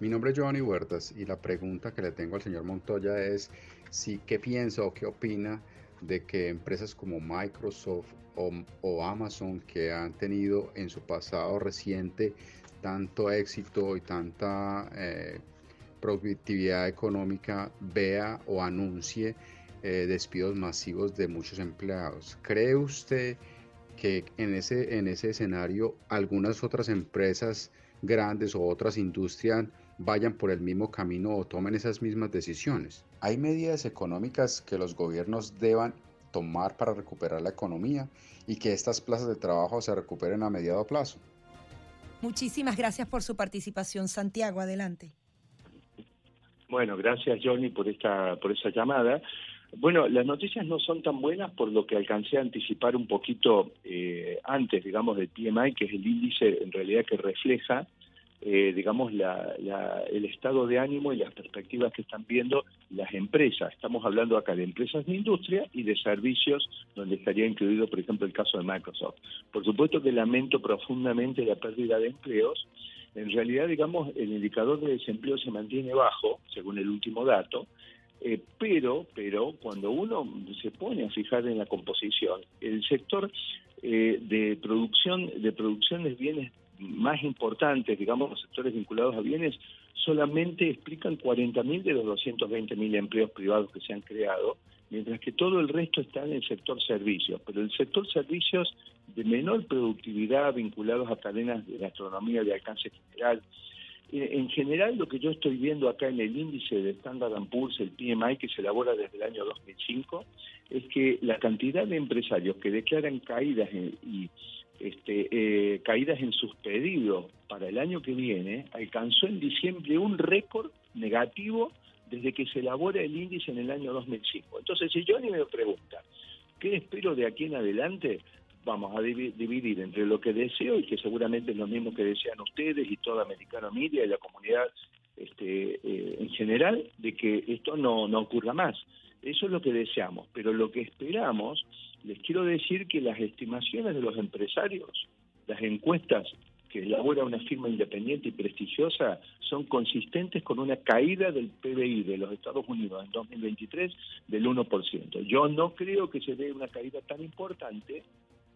Mi nombre es Giovanni Huertas y la pregunta que le tengo al señor Montoya es si qué piensa o qué opina de que empresas como Microsoft o, Amazon que han tenido en su pasado reciente tanto éxito y tanta eh, productividad económica vea o anuncie eh, despidos masivos de muchos empleados. ¿Cree usted que en ese, en ese escenario algunas otras empresas grandes o otras industrias vayan por el mismo camino o tomen esas mismas decisiones. Hay medidas económicas que los gobiernos deban tomar para recuperar la economía y que estas plazas de trabajo se recuperen a mediado plazo. Muchísimas gracias por su participación, Santiago. Adelante. Bueno, gracias Johnny por esta por esa llamada. Bueno, las noticias no son tan buenas por lo que alcancé a anticipar un poquito eh, antes, digamos, del PMI, que es el índice en realidad que refleja eh, digamos, el estado de ánimo y las perspectivas que están viendo las empresas. Estamos hablando acá de empresas de industria y de servicios, donde estaría incluido, por ejemplo, el caso de Microsoft. Por supuesto que lamento profundamente la pérdida de empleos. En realidad, digamos, el indicador de desempleo se mantiene bajo, según el último dato, eh, pero, pero cuando uno se pone a fijar en la composición, el sector eh, de producción de producción de bienes más importantes, digamos, los sectores vinculados a bienes, solamente explican 40.000 de los 220.000 empleos privados que se han creado, mientras que todo el resto está en el sector servicios. Pero el sector servicios de menor productividad vinculados a cadenas de gastronomía de alcance general, eh, en general, lo que yo estoy viendo acá en el índice de Standard Poor's, el PMI, que se elabora desde el año 2005, es que la cantidad de empresarios que declaran caídas y este, eh, caídas en sus pedidos para el año que viene, alcanzó en diciembre un récord negativo desde que se elabora el índice en el año 2005. Entonces, si ni me pregunta, ¿qué espero de aquí en adelante? Vamos a dividir entre lo que deseo y que seguramente es lo mismo que desean ustedes y toda Americano Media y la comunidad este, eh, en general, de que esto no, no ocurra más. Eso es lo que deseamos, pero lo que esperamos les quiero decir que las estimaciones de los empresarios, las encuestas que elabora una firma independiente y prestigiosa, son consistentes con una caída del PBI de los Estados Unidos en 2023 del 1%. Yo no creo que se dé una caída tan importante,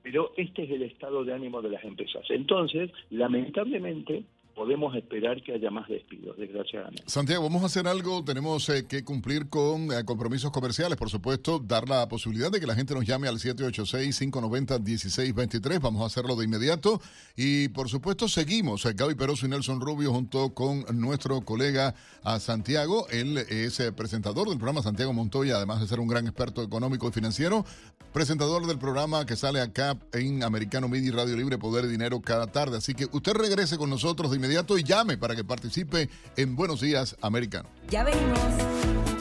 pero este es el estado de ánimo de las empresas. Entonces, lamentablemente, podemos esperar que haya más despidos, desgraciadamente. Santiago, vamos a hacer algo, tenemos eh, que cumplir con eh, compromisos comerciales, por supuesto, dar la posibilidad de que la gente nos llame al 786-590-1623, vamos a hacerlo de inmediato. Y por supuesto seguimos, eh, Gaby Peroso y Nelson Rubio junto con nuestro colega a Santiago, él es presentador del programa Santiago Montoya, además de ser un gran experto económico y financiero, presentador del programa que sale acá en Americano Media y Radio Libre Poder y Dinero cada tarde, así que usted regrese con nosotros de inmediato y llame para que participe en Buenos Días Americano. Ya venimos.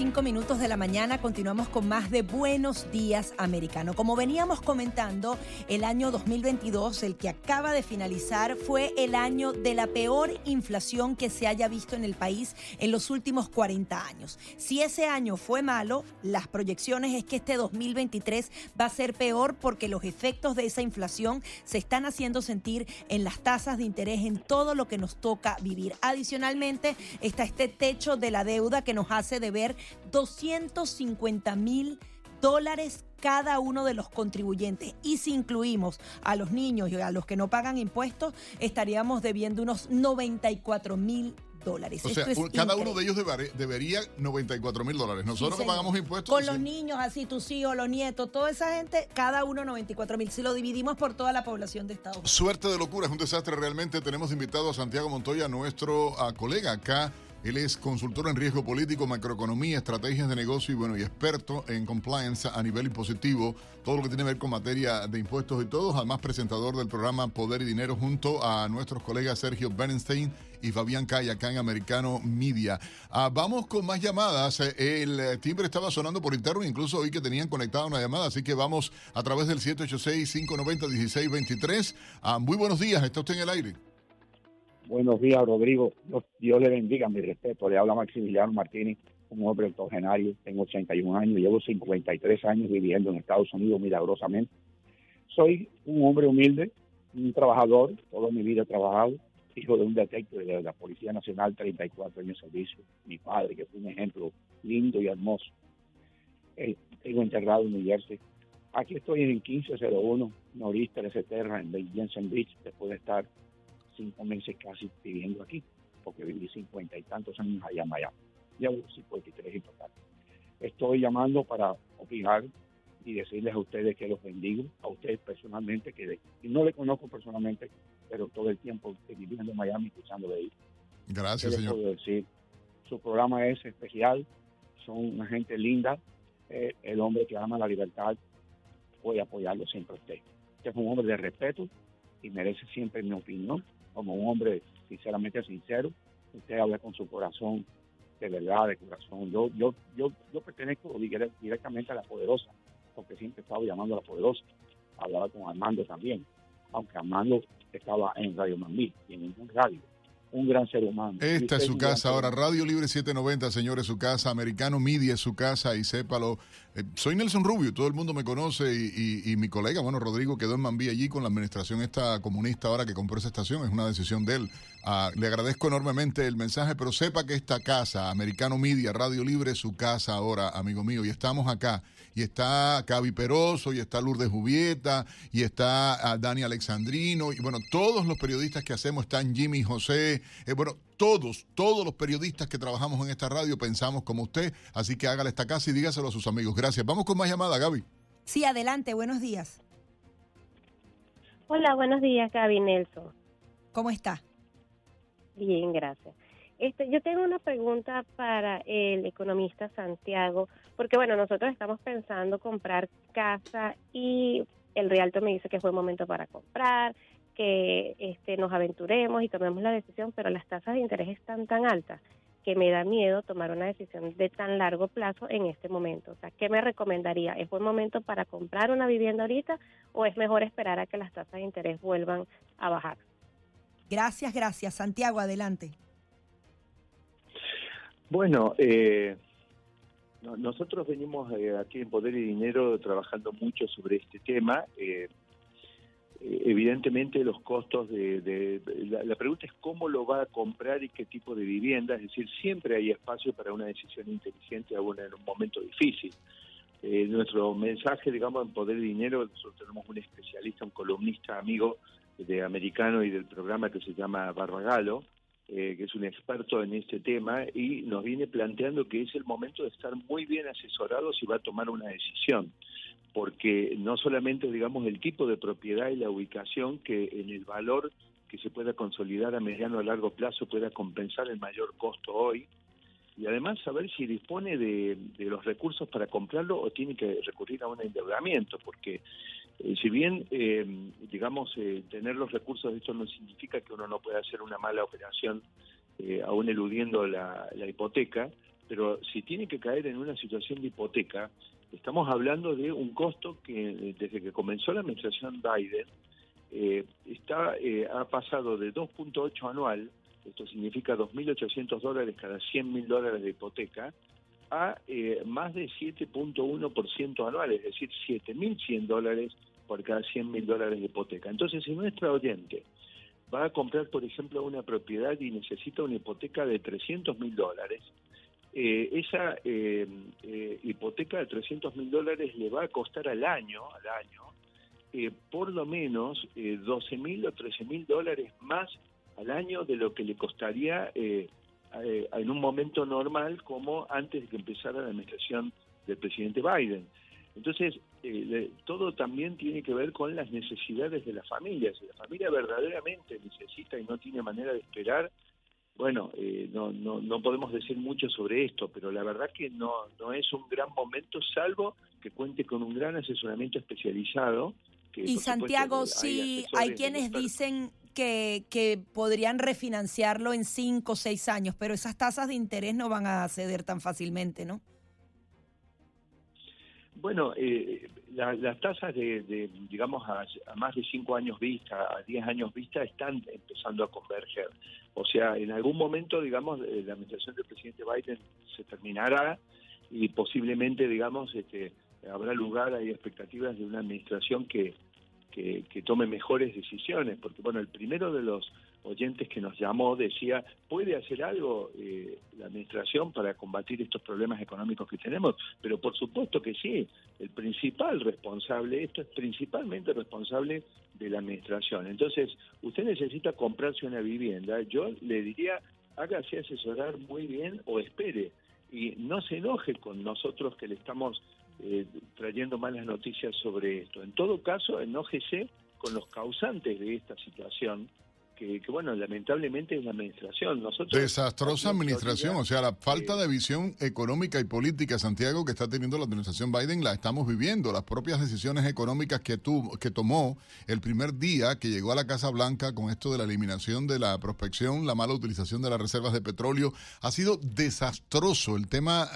45 minutos de la mañana continuamos con más de Buenos Días Americano. Como veníamos comentando, el año 2022, el que acaba de finalizar, fue el año de la peor inflación que se haya visto en el país en los últimos 40 años. Si ese año fue malo, las proyecciones es que este 2023 va a ser peor porque los efectos de esa inflación se están haciendo sentir en las tasas de interés, en todo lo que nos toca vivir. Adicionalmente, está este techo de la deuda que nos hace deber 250 mil dólares cada uno de los contribuyentes. Y si incluimos a los niños y a los que no pagan impuestos, estaríamos debiendo unos 94 mil dólares. O sea, es cada uno de ellos deber- debería 94 mil dólares. Nosotros Sí, que pagamos impuestos. Con sí. los niños, así tus hijos, los nietos, toda esa gente, cada uno 94 mil. Si lo dividimos por toda la población de Estados Unidos. Suerte de locura, es un desastre realmente. Tenemos invitado a Santiago Montoya, nuestro ah, colega acá. Él es consultor en riesgo político, macroeconomía, estrategias de negocio y bueno, y experto en compliance a nivel impositivo, todo lo que tiene que ver con materia de impuestos y todo. Además, presentador del programa Poder y Dinero junto a nuestros colegas Sergio Bernstein y Fabián Cay acá en Americano Media. Ah, vamos con más llamadas. Eh, El timbre estaba sonando por interno, incluso hoy que tenían conectada una llamada, así que vamos a través del 786-590-1623. Ah, muy buenos días, está usted en el aire. Buenos días, Rodrigo. Dios, Dios le bendiga, mi respeto. Le habla Maximiliano Martínez, un hombre octogenario. Tengo 81 años, llevo 53 años viviendo en Estados Unidos milagrosamente. Soy un hombre humilde, un trabajador, toda mi vida he trabajado, hijo de un detective de la Policía Nacional, 34 años de servicio. Mi padre, que fue un ejemplo lindo y hermoso. Eh, tengo enterrado en New Jersey. Aquí estoy en el 1501 Norista de Terra en Jensen Beach, después de estar cinco meses casi viviendo aquí, porque viví cincuenta y tantos años allá en Miami. Llevo 53 en total. Estoy llamando para opinar y decirles a ustedes que los bendigo, a ustedes personalmente, que de- no le conozco personalmente, pero todo el tiempo viviendo en Miami escuchando de ellos. Gracias, ¿Qué les señor. puedo decir? Su programa es especial, son una gente linda, eh, el hombre que ama la libertad, voy a apoyarlo siempre a usted. Usted es un hombre de respeto y merece siempre mi opinión, como un hombre sinceramente sincero. Usted habla con su corazón, de verdad, de corazón. Yo, yo, yo, yo pertenezco dire- directamente a la poderosa, porque siempre estaba llamando a la poderosa. Hablaba con Armando también, aunque Armando estaba en Radio Mambí y en ningún radio. Un gran ser humano. Esta es su casa ahora. Radio Libre 790, señores, su casa. Americano Media es su casa y sépalo. Eh, soy Nelson Rubio, todo el mundo me conoce y, y- y mi colega, bueno, Rodrigo quedó en Mambí allí con la administración esta comunista ahora que compró esa estación. Es una decisión de él. Ah, le agradezco enormemente el mensaje, pero sepa que esta casa, Americano Media, Radio Libre, es su casa ahora, amigo mío. Y estamos acá. Y está Cavi Peroso, y está Lourdes Jubieta, y está ah, Dani Alexandrino, y bueno, todos los periodistas que hacemos están Jimmy José, eh, bueno, todos, todos los periodistas que trabajamos en esta radio pensamos como usted, así que hágale esta casa y dígaselo a sus amigos. Gracias. Vamos con más llamadas, Gaby. Sí, adelante, buenos días. Hola, buenos días, Gaby Nelson. ¿Cómo está? Bien, gracias. Este, yo tengo una pregunta para el economista Santiago, porque bueno, nosotros estamos pensando comprar casa y el realto me dice que fue el momento para comprar, que este, nos aventuremos y tomemos la decisión, pero las tasas de interés están tan altas que me da miedo tomar una decisión de tan largo plazo en este momento. O sea, ¿qué me recomendaría? ¿Es buen momento para comprar una vivienda ahorita o es mejor esperar a que las tasas de interés vuelvan a bajar? Gracias, gracias. Santiago, adelante. Bueno, eh, no- nosotros venimos eh, aquí en Poder y Dinero trabajando mucho sobre este tema. Eh, evidentemente los costos de, de- la, pregunta es cómo lo va a comprar y qué tipo de vivienda, es decir, siempre hay espacio para una decisión inteligente aún en un momento difícil. Eh, nuestro mensaje, digamos, en Poder Dinero, nosotros tenemos un especialista, un columnista amigo de americano y del programa que se llama Barbagalo, eh, que es un experto en este tema y nos viene planteando que es el momento de estar muy bien asesorados y va a tomar una decisión porque no solamente digamos el tipo de propiedad y la ubicación que en el valor que se pueda consolidar a mediano o largo plazo pueda compensar el mayor costo hoy y además saber si dispone de, de los recursos para comprarlo o tiene que recurrir a un endeudamiento porque eh, si bien eh, digamos eh, tener los recursos esto no significa que uno no pueda hacer una mala operación eh, aún eludiendo la, la hipoteca pero si tiene que caer en una situación de hipoteca Estamos hablando de un costo que desde que comenzó la administración Biden eh, está eh, ha pasado de 2.8 anual, esto significa 2.800 dólares cada 100.000 dólares de hipoteca, a eh, más de 7.1% anual, es decir, 7.100 dólares por cada 100.000 dólares de hipoteca. Entonces, si nuestra oyente va a comprar, por ejemplo, una propiedad y necesita una hipoteca de 300.000 dólares, eh, esa eh, eh, hipoteca de 300 mil dólares le va a costar al año, al año, eh, por lo menos eh, 12 mil o 13 mil dólares más al año de lo que le costaría eh, eh, en un momento normal como antes de que empezara la administración del presidente Biden. Entonces, eh, todo también tiene que ver con las necesidades de las familias. Si la familia verdaderamente necesita y no tiene manera de esperar, bueno, eh, no, no, no podemos decir mucho sobre esto, pero la verdad que no, no es un gran momento, salvo que cuente con un gran asesoramiento especializado. Que, y Santiago, sí, hay quienes dicen que, que podrían refinanciarlo en cinco o seis años, pero esas tasas de interés no van a ceder tan fácilmente, ¿no? Bueno, eh, las tasas de, digamos, a, más de cinco años vista, a diez años vista, están empezando a converger. O sea, en algún momento, digamos, eh, la administración del presidente Biden se terminará y posiblemente, digamos, este, habrá lugar, hay expectativas de una administración que, que tome mejores decisiones, porque, bueno, el primero de los oyentes que nos llamó decía, ¿puede hacer algo eh, la administración para combatir estos problemas económicos que tenemos? Pero por supuesto que sí, el principal responsable, esto es principalmente responsable de la administración. Entonces, usted necesita comprarse una vivienda, yo le diría, hágase asesorar muy bien o espere y no se enoje con nosotros que le estamos eh, trayendo malas noticias sobre esto. En todo caso, enójese con los causantes de esta situación que, bueno, lamentablemente es la administración. Nosotros, Desastrosa administración, o sea, la falta de visión económica y política, Santiago, que está teniendo la administración Biden, la estamos viviendo. Las propias decisiones económicas que, tuvo, que tomó el primer día que llegó a la Casa Blanca con esto de la eliminación de la prospección, la mala utilización de las reservas de petróleo, ha sido desastroso. El tema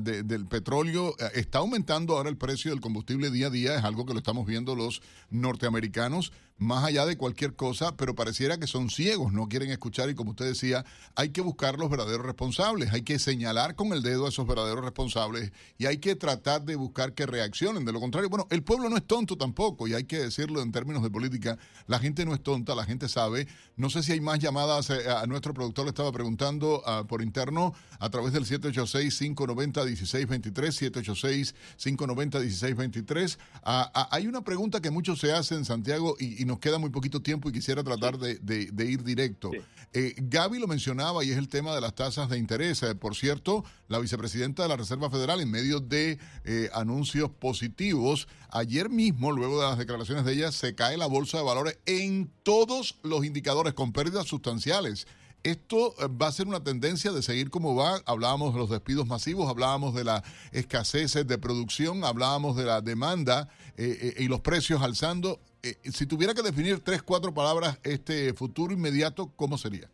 del petróleo eh, está aumentando ahora el precio del combustible día a día, es algo que lo estamos viendo los norteamericanos más allá de cualquier cosa, pero pareciera que son ciegos, no quieren escuchar y como usted decía, hay que buscar los verdaderos responsables, hay que señalar con el dedo a esos verdaderos responsables y hay que tratar de buscar que reaccionen. De lo contrario, bueno, el pueblo no es tonto tampoco y hay que decirlo en términos de política, la gente no es tonta, la gente sabe. No sé si hay más llamadas, eh, a nuestro productor le estaba preguntando ah, por interno a través del 786-590-1623, 786-590-1623. Ah, ah, hay una pregunta que muchos se hacen, Santiago, y y nos queda muy poquito tiempo y quisiera tratar de, ir directo. Eh, Gaby lo mencionaba y es el tema de las tasas de interés. Eh, por cierto, la vicepresidenta de la Reserva Federal, en medio de eh, anuncios positivos, ayer mismo, luego de las declaraciones de ella, se cae la bolsa de valores en todos los indicadores con pérdidas sustanciales. Esto va a ser una tendencia de seguir como va. Hablábamos de los despidos masivos, hablábamos de la escasez de producción, hablábamos de la demanda y los precios alzando. Eh, si tuviera que definir tres, cuatro palabras este futuro inmediato, ¿cómo sería?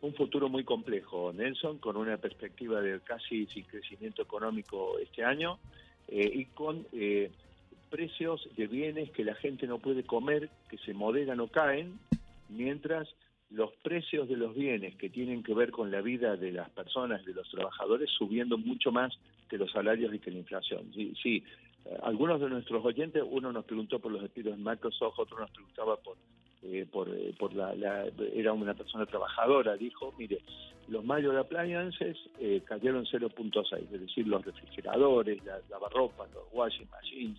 Un futuro muy complejo, Nelson, con una perspectiva de casi sin crecimiento económico este año eh, y con eh, precios de bienes que la gente no puede comer, que se moderan o caen, mientras los precios de los bienes que tienen que ver con la vida de las personas, de los trabajadores, subiendo mucho más que los salarios y que la inflación. Sí, sí algunos de nuestros oyentes, uno nos preguntó por los despidos en Microsoft, otro nos preguntaba por, eh, por, eh, por la, era una persona trabajadora, dijo, mire, los mayor appliances eh, cayeron 0.6, es decir, los refrigeradores, la lavarropas, los washing machines,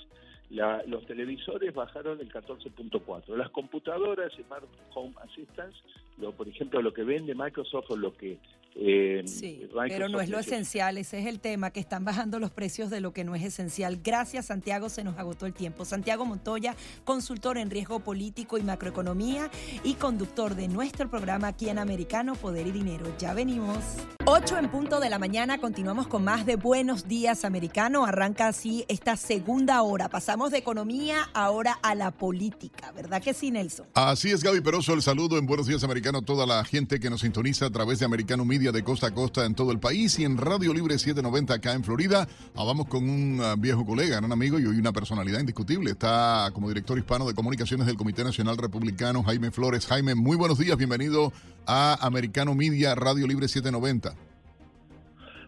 los televisores bajaron el 14.4, las computadoras, Smart Home Assistance, lo, por ejemplo, lo que vende Microsoft o lo que eh, sí, pero no es lo esencial, ese es el tema, que están bajando los precios de lo que no es esencial. Gracias, Santiago, se nos agotó el tiempo. Santiago Montoya, consultor en riesgo político y macroeconomía y conductor de nuestro programa aquí en Americano Poder y Dinero. Ya venimos. 8 en punto de la mañana, continuamos con más de Buenos Días Americano. Arranca así esta segunda hora. Pasamos de economía ahora a la política, ¿verdad que sí, Nelson? Así es, Gaby Peroso, el saludo en Buenos Días Americano a toda la gente que nos sintoniza a través de Americano Media de costa a costa en todo el país y en Radio Libre 790 acá en Florida. Ah, vamos con un ah, viejo colega, un amigo y hoy una personalidad indiscutible. Está como director hispano de comunicaciones del Comité Nacional Republicano, Jaime Flores. Jaime, muy buenos días, bienvenido a Americano Media Radio Libre 790.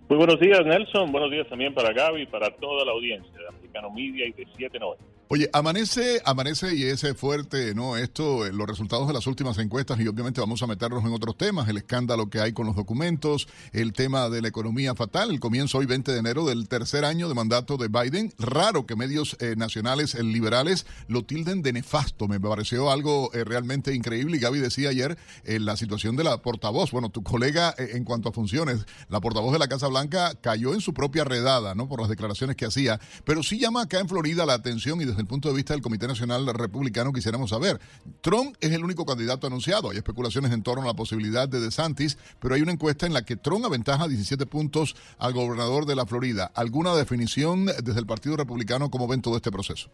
Muy buenos días, Nelson. Buenos días también para Gaby y para toda la audiencia de Americano Media y de 790. Oye, amanece, amanece y es fuerte, ¿no? Esto, eh, los resultados de las últimas encuestas y obviamente vamos a meternos en otros temas, el escándalo que hay con los documentos, el tema de la economía fatal, el comienzo hoy 20 de enero del tercer año de mandato de Biden. Raro que medios eh, nacionales eh, liberales lo tilden de nefasto, me pareció algo realmente increíble y Gaby decía ayer la situación de la portavoz, bueno, tu colega en cuanto a funciones, la portavoz de la Casa Blanca cayó en su propia redada, ¿no? Por las declaraciones que hacía, pero sí llama acá en Florida la atención y el punto de vista del Comité Nacional Republicano quisiéramos saber. Trump es el único candidato anunciado. Hay especulaciones en torno a la posibilidad de DeSantis, pero hay una encuesta en la que Trump aventaja 17 puntos al gobernador de la Florida. ¿Alguna definición desde el Partido Republicano cómo ven todo este proceso?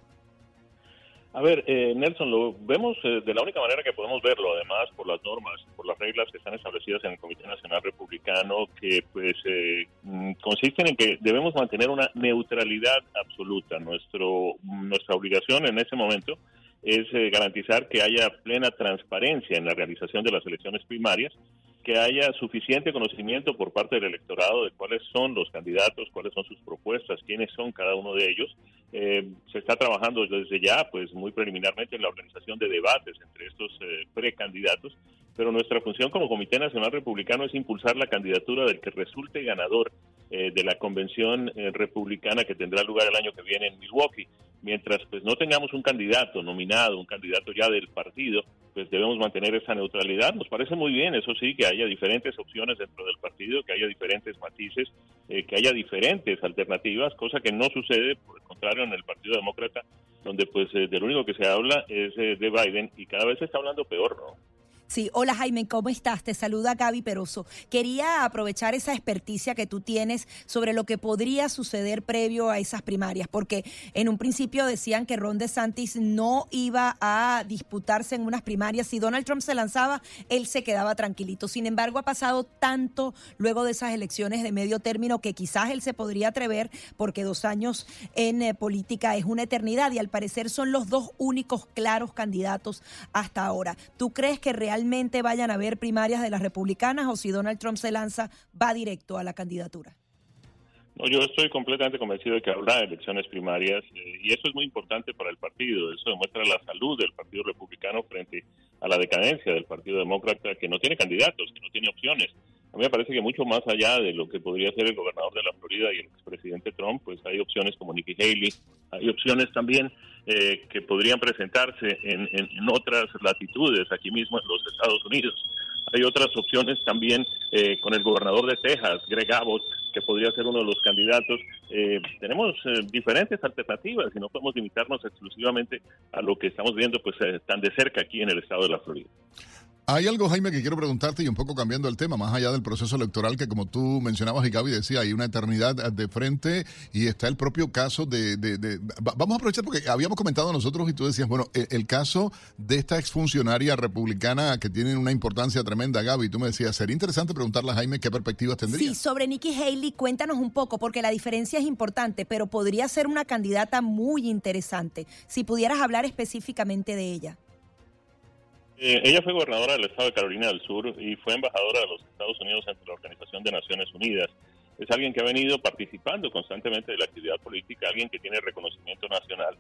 A ver, eh, Nelson, lo vemos eh, de la única manera que podemos verlo, además por las normas, por las reglas que están establecidas en el Comité Nacional Republicano, que pues eh, consisten en que debemos mantener una neutralidad absoluta. Nuestro, nuestra obligación en ese momento es garantizar que haya plena transparencia en la realización de las elecciones primarias que haya suficiente conocimiento por parte del electorado de cuáles son los candidatos, cuáles son sus propuestas, quiénes son cada uno de ellos. Eh, se está trabajando desde ya, pues muy preliminarmente, en la organización de debates entre estos eh, precandidatos, pero nuestra función como Comité Nacional Republicano es impulsar la candidatura del que resulte ganador eh, de la convención republicana que tendrá lugar el año que viene en Milwaukee. Mientras pues no tengamos un candidato nominado, un candidato ya del partido, pues debemos mantener esa neutralidad. Nos parece muy bien, eso sí, que haya diferentes opciones dentro del partido, que haya diferentes matices, eh, que haya diferentes alternativas, cosa que no sucede, por el contrario, en el Partido Demócrata, donde pues eh, de lo único que se habla es eh, de Biden y cada vez se está hablando peor, ¿no? Sí, hola Jaime, ¿cómo estás? Te saluda Gaby Peroso. Quería aprovechar esa experticia que tú tienes sobre lo que podría suceder previo a esas primarias, porque en un principio decían que Ron DeSantis no iba a disputarse en unas primarias. Si Donald Trump se lanzaba, él se quedaba tranquilito. Sin embargo, ha pasado tanto luego de esas elecciones de medio término que quizás él se podría atrever, porque dos años en eh, política es una eternidad y al parecer son los dos únicos claros candidatos hasta ahora. ¿Tú crees que realmente vayan a haber primarias de las republicanas o si Donald Trump se lanza, va directo a la candidatura? No, yo estoy completamente convencido de que habrá elecciones primarias eh, y eso es muy importante para el partido. Eso demuestra la salud del Partido Republicano frente a la decadencia del Partido Demócrata, que no tiene candidatos, que no tiene opciones. A mí me parece que mucho más allá de lo que podría ser el gobernador de la Florida y el expresidente Trump, pues hay opciones como Nikki Haley, hay opciones también eh, que podrían presentarse en, otras latitudes, aquí mismo en los Estados Unidos. Hay otras opciones también eh, con el gobernador de Texas, Greg Abbott, que podría ser uno de los candidatos. Eh, tenemos eh, diferentes alternativas y no podemos limitarnos exclusivamente a lo que estamos viendo pues tan de cerca aquí en el estado de la Florida. Hay algo, Jaime, que quiero preguntarte y un poco cambiando el tema, más allá del proceso electoral que como tú mencionabas y Gaby decía, hay una eternidad de frente y está el propio caso de... vamos a aprovechar porque habíamos comentado nosotros y tú decías, bueno, el, caso de esta exfuncionaria republicana que tiene una importancia tremenda, Gaby, tú me decías, sería interesante preguntarle a Jaime qué perspectivas tendría. Sí, sobre Nikki Haley, cuéntanos un poco, porque la diferencia es importante, pero podría ser una candidata muy interesante, si pudieras hablar específicamente de ella. Eh, ella fue gobernadora del estado de Carolina del Sur y fue embajadora de los Estados Unidos ante la Organización de Naciones Unidas. Es alguien que ha venido participando constantemente de la actividad política, alguien que tiene reconocimiento nacional.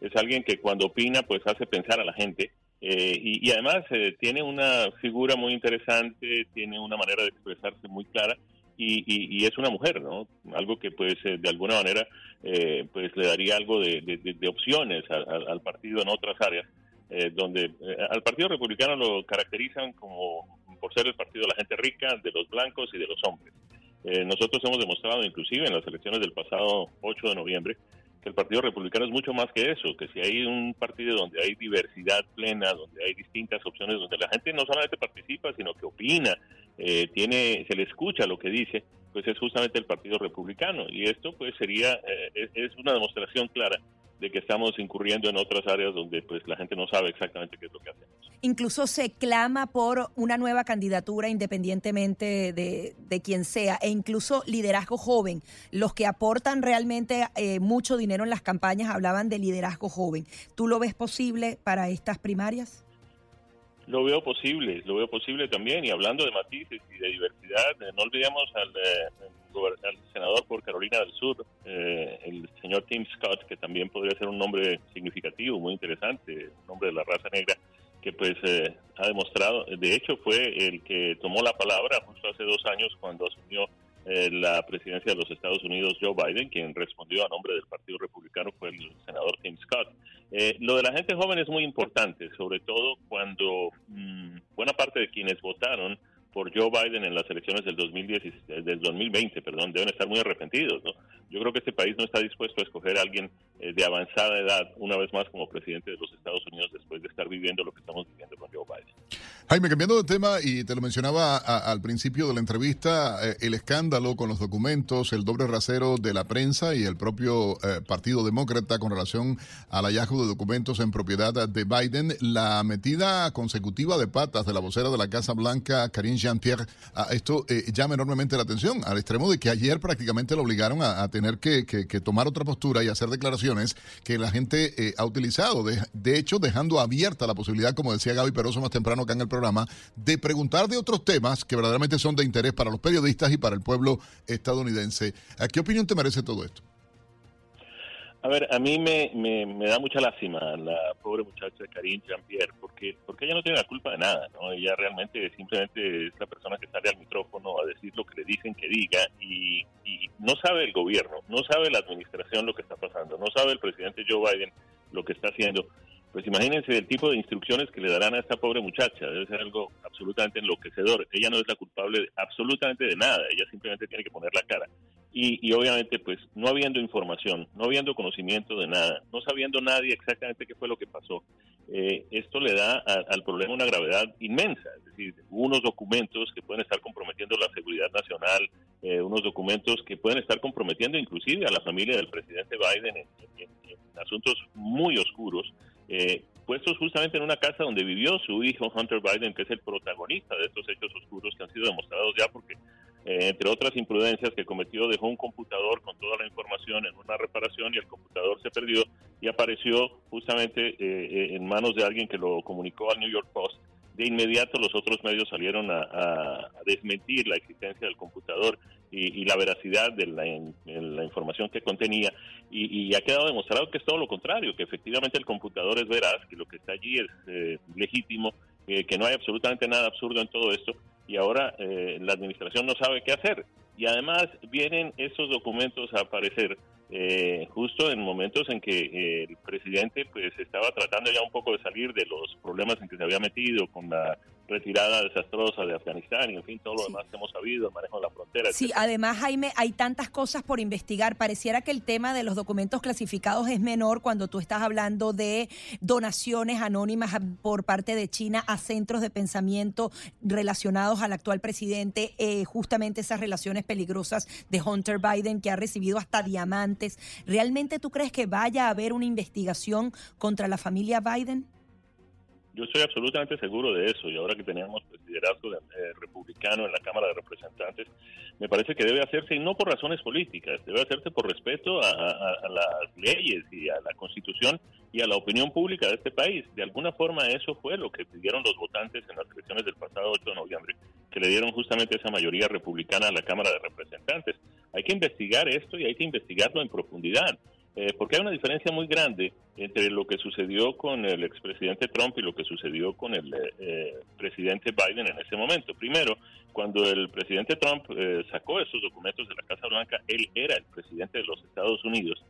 Es alguien que cuando opina pues hace pensar a la gente eh, y, además eh, tiene una figura muy interesante, tiene una manera de expresarse muy clara y, es una mujer, ¿no? Algo que pues de alguna manera pues le daría algo de, opciones al partido en otras áreas. Eh, donde eh, al Partido Republicano lo caracterizan como por ser el partido de la gente rica, de los blancos y de los hombres. Eh, nosotros hemos demostrado, inclusive en las elecciones del pasado 8 de noviembre, que el Partido Republicano es mucho más que eso, que si hay un partido donde hay diversidad plena, donde hay distintas opciones, donde la gente no solamente participa, sino que opina, tiene, se le escucha lo que dice, pues es justamente el Partido Republicano. Y esto pues sería, es una demostración clara de que estamos incurriendo en otras áreas donde pues la gente no sabe exactamente qué es lo que hacemos. Incluso se clama por una nueva candidatura independientemente de, de quien sea, e incluso liderazgo joven. Los que aportan realmente eh, mucho dinero en las campañas hablaban de liderazgo joven. ¿Tú lo ves posible para estas primarias? Lo veo posible, lo veo posible también. Y hablando de matices y de diversidad, eh, no olvidemos al, eh, al senador por Carolina del Sur, el señor Tim Scott, que también podría ser un nombre significativo, muy interesante, un nombre de la raza negra, que pues eh, ha demostrado, de hecho fue el que tomó la palabra justo hace dos años cuando asumió eh, la presidencia de los Estados Unidos, Joe Biden, quien respondió a nombre del Partido Republicano fue el senador Tim Scott. Eh, lo de la gente joven es muy importante, sobre todo cuando mm, buena parte de quienes votaron por Joe Biden en las elecciones del, 2010, del 2020 perdón, deben estar muy arrepentidos. ¿no? Yo creo que este país no está dispuesto a escoger a alguien eh, de avanzada edad una vez más como presidente de los Estados Unidos después de estar viviendo lo que estamos viviendo con Joe Biden. Jaime, cambiando de tema, y te lo mencionaba al principio de la entrevista, eh, el escándalo con los documentos, el doble rasero de la prensa y el propio eh, Partido Demócrata con relación al hallazgo de documentos en propiedad de Biden, la metida consecutiva de patas de la vocera de la Casa Blanca, Karine Jean-Pierre, esto llama enormemente la atención, al extremo de que ayer prácticamente lo obligaron a, tener que, tomar otra postura y hacer declaraciones que la gente ha utilizado, de, de hecho dejando abierta la posibilidad, como decía Gaby Peroso más temprano acá en el programa, de preguntar de otros temas que verdaderamente son de interés para los periodistas y para el pueblo estadounidense. ¿Qué opinión te merece todo esto? A ver, a mí me, me, da mucha lástima la pobre muchacha Karine Jean-Pierre, porque, porque ella no tiene la culpa de nada, ¿no? Ella realmente simplemente es la persona que sale al micrófono a decir lo que le dicen que diga y, y no sabe el gobierno, no sabe la administración lo que está pasando, no sabe el presidente Joe Biden lo que está haciendo pues imagínense el tipo de instrucciones que le darán a esta pobre muchacha. Debe ser algo absolutamente enloquecedor. Ella no es la culpable absolutamente de nada. Ella simplemente tiene que poner la cara. Y, obviamente, pues no habiendo información, no habiendo conocimiento de nada, no sabiendo nadie exactamente qué fue lo que pasó, eh, esto le da al problema una gravedad inmensa. Es decir, unos documentos que pueden estar comprometiendo la seguridad nacional, eh, unos documentos que pueden estar comprometiendo inclusive a la familia del presidente Biden en asuntos muy oscuros eh, puestos justamente en una casa donde vivió su hijo Hunter Biden, que es el protagonista de estos hechos oscuros que han sido demostrados ya porque, eh, entre otras imprudencias que cometió, dejó un computador con toda la información en una reparación y el computador se perdió y apareció justamente eh, eh, en manos de alguien que lo comunicó al New York Post. De inmediato los otros medios salieron a, desmentir la existencia del computador y, la veracidad de la, información que contenía. Y, ha quedado demostrado que es todo lo contrario, que efectivamente el computador es veraz, que lo que está allí es eh, legítimo, eh, que no hay absolutamente nada absurdo en todo esto y ahora eh, la administración no sabe qué hacer. Y además vienen esos documentos a aparecer eh, justo en momentos en que eh, el presidente pues estaba tratando ya un poco de salir de los problemas en que se había metido con la retirada desastrosa de Afganistán y en fin todo lo demás que hemos sabido, el manejo de la frontera. Sí, además Jaime, hay tantas cosas por investigar. Pareciera que el tema de los documentos clasificados es menor cuando tú estás hablando de donaciones anónimas por parte de China a centros de pensamiento relacionados al actual presidente, eh, justamente esas relaciones peligrosas de Hunter Biden que ha recibido hasta diamantes ¿Realmente tú crees que vaya a haber una investigación contra la familia Biden? Yo estoy absolutamente seguro de eso y ahora que tenemos el liderazgo eh, republicano en la Cámara de Representantes, me parece que debe hacerse y no por razones políticas, debe hacerse por respeto a, las leyes y a la Constitución y a la opinión pública de este país. De alguna forma eso fue lo que pidieron los votantes en las elecciones del pasado 8 de noviembre, que le dieron justamente esa mayoría republicana a la Cámara de Representantes. Hay que investigar esto y hay que investigarlo en profundidad. Eh, porque hay una diferencia muy grande entre lo que sucedió con el expresidente Trump y lo que sucedió con el eh, eh, presidente Biden en ese momento. Primero, cuando el presidente Trump sacó esos documentos de la Casa Blanca, él era el presidente de los Estados Unidos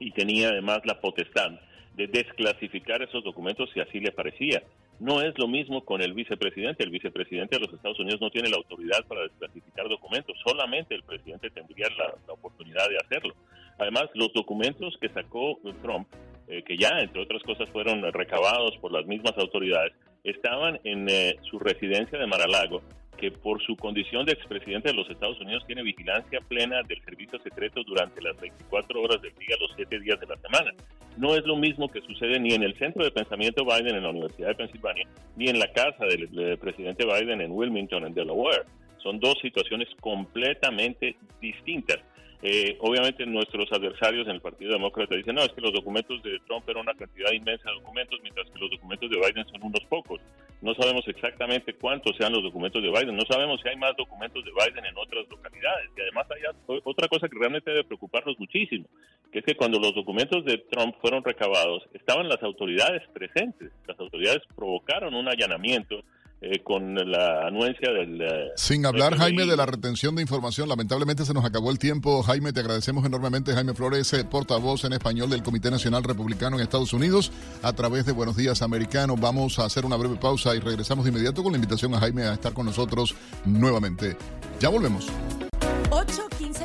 y tenía además la potestad de desclasificar esos documentos si así le parecía. No es lo mismo con el vicepresidente. El vicepresidente de los Estados Unidos no tiene la autoridad para desclasificar documentos. Solamente el presidente tendría la oportunidad de hacerlo. Además, los documentos que sacó Trump, eh, que ya, entre otras cosas, fueron recabados por las mismas autoridades, estaban en eh, su residencia de Mar-a-Lago, que por su condición de expresidente de los Estados Unidos tiene vigilancia plena del servicio secreto durante las 24 horas del día, los 7 días de la semana. No es lo mismo que sucede ni en el centro de pensamiento Biden en la Universidad de Pensilvania, ni en la casa del, del presidente Biden en Wilmington, en Delaware. Son dos situaciones completamente distintas. Eh, obviamente nuestros adversarios en el Partido Demócrata dicen, no, es que los documentos de Trump eran una cantidad inmensa de documentos, mientras que los documentos de Biden son unos pocos. no sabemos exactamente cuántos sean los documentos de Biden, no sabemos si hay más documentos de Biden en otras localidades. Y además hay otra cosa que realmente debe preocuparnos muchísimo, que es que cuando los documentos de Trump fueron recabados, estaban las autoridades presentes. Las autoridades provocaron un allanamiento eh, con la anuencia del... Eh, Sin hablar, Jaime, de la retención de información, lamentablemente se nos acabó el tiempo. Jaime, te agradecemos enormemente. Jaime Flores, eh, portavoz en español del Comité Nacional Republicano en Estados Unidos, a través de Buenos Días Americanos. Vamos a hacer una breve pausa y regresamos de inmediato con la invitación a Jaime a estar con nosotros nuevamente. Ya volvemos.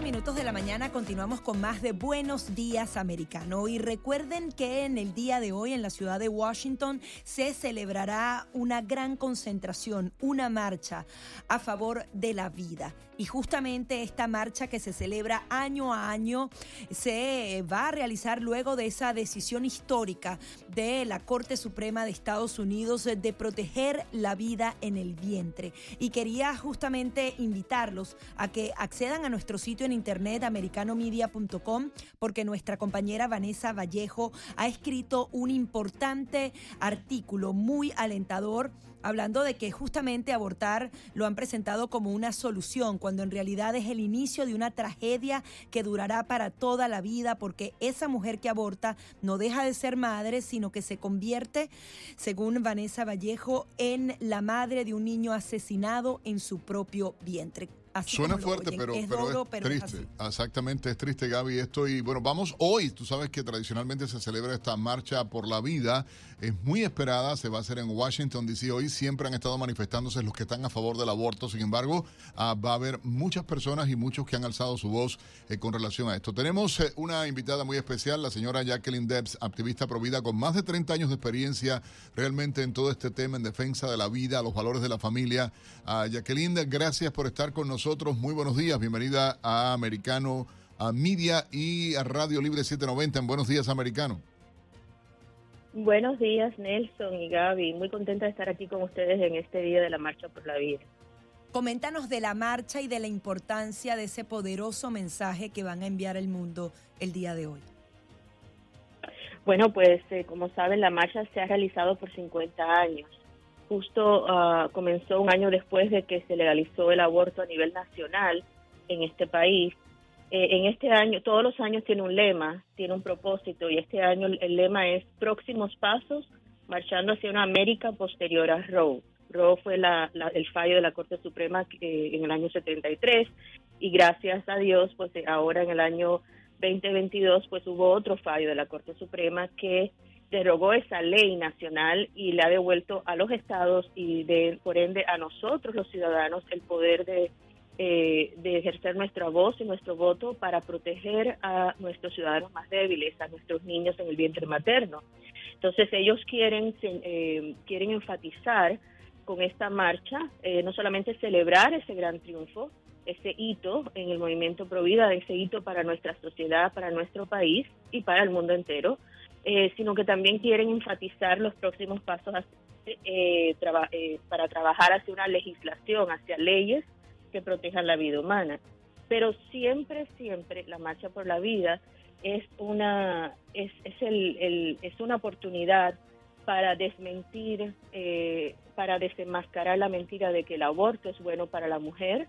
8, 15 minutos de la mañana continuamos con más de Buenos Días Americano. Y recuerden que en el día de hoy en la ciudad de Washington se celebrará una gran concentración, una marcha a favor de la vida. Y justamente esta marcha que se celebra año a año se va a realizar luego de esa decisión histórica de la Corte Suprema de Estados Unidos de proteger la vida en el vientre. Y quería justamente invitarlos a que accedan a nuestro sitio en internet americanomedia.com porque nuestra compañera Vanessa Vallejo ha escrito un importante artículo muy alentador hablando de que justamente abortar lo han presentado como una solución, cuando en realidad es el inicio de una tragedia que durará para toda la vida, porque esa mujer que aborta no deja de ser madre, sino que se convierte, según Vanessa Vallejo, en la madre de un niño asesinado en su propio vientre. Suena fuerte, pero, es, triste. Exactamente, es triste, Gaby. Esto y bueno, vamos hoy. Tú sabes que tradicionalmente se celebra esta marcha por la vida. Es muy esperada. Se va a hacer en Washington D.C. Hoy siempre han estado manifestándose los que están a favor del aborto. Sin embargo, ah, va a haber muchas personas y muchos que han alzado su voz eh, con relación a esto. Tenemos eh, una invitada muy especial, la señora Jacqueline Debs, activista pro vida con más de 30 años de experiencia realmente en todo este tema en defensa de la vida, los valores de la familia. Uh, Jacqueline, gracias por estar con nosotros muy buenos días. Bienvenida a Americano, a Media y a Radio Libre 790 en Buenos Días Americano. Buenos días, Nelson y Gaby. Muy contenta de estar aquí con ustedes en este día de la Marcha por la Vida. Coméntanos de la marcha y de la importancia de ese poderoso mensaje que van a enviar al mundo el día de hoy. Bueno, pues eh, como saben, la marcha se ha realizado por 50 años justo ah, comenzó un año después de que se legalizó el aborto a nivel nacional en este país. Eh, en este año, todos los años tiene un lema, tiene un propósito y este año el, lema es próximos pasos marchando hacia una América posterior a Roe. Roe fue el fallo de la Corte Suprema eh, en el año 73 y gracias a Dios, pues ahora en el año 2022, pues hubo otro fallo de la Corte Suprema que derogó esa ley nacional y le ha devuelto a los estados y de, por ende a nosotros los ciudadanos el poder de, eh, de ejercer nuestra voz y nuestro voto para proteger a nuestros ciudadanos más débiles, a nuestros niños en el vientre materno. Entonces ellos quieren, eh, quieren enfatizar con esta marcha, eh, no solamente celebrar ese gran triunfo, ese hito en el movimiento Provida, ese hito para nuestra sociedad, para nuestro país y para el mundo entero, eh, sino que también quieren enfatizar los próximos pasos eh, eh, para trabajar hacia una legislación, hacia leyes que protejan la vida humana. Pero siempre, siempre la marcha por la vida es una es, es, el, es una oportunidad para desmentir, para desenmascarar la mentira de que el aborto es bueno para la mujer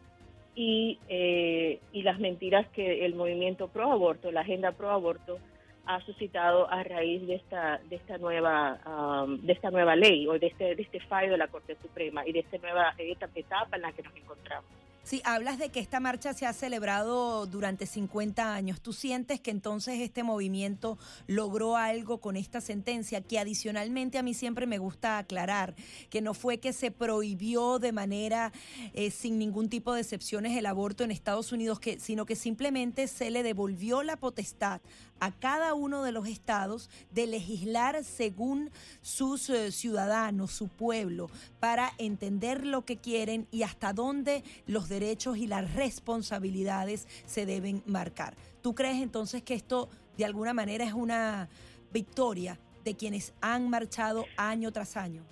y, y las mentiras que el movimiento pro aborto, la agenda pro aborto, ha suscitado a raíz de esta de esta nueva um, de esta nueva ley o de este de este fallo de la Corte Suprema y de esta nueva etapa en la que nos encontramos. Sí, hablas de que esta marcha se ha celebrado durante 50 años. ¿Tú sientes que entonces este movimiento logró algo con esta sentencia? Que adicionalmente a mí siempre me gusta aclarar que no fue que se prohibió de manera eh, sin ningún tipo de excepciones el aborto en Estados Unidos, que, sino que simplemente se le devolvió la potestad a cada uno de los estados de legislar según sus eh, ciudadanos, su pueblo, para entender lo que quieren y hasta dónde los derechos y las responsabilidades se deben marcar. ¿Tú crees entonces que esto de alguna manera es una victoria de quienes han marchado año tras año?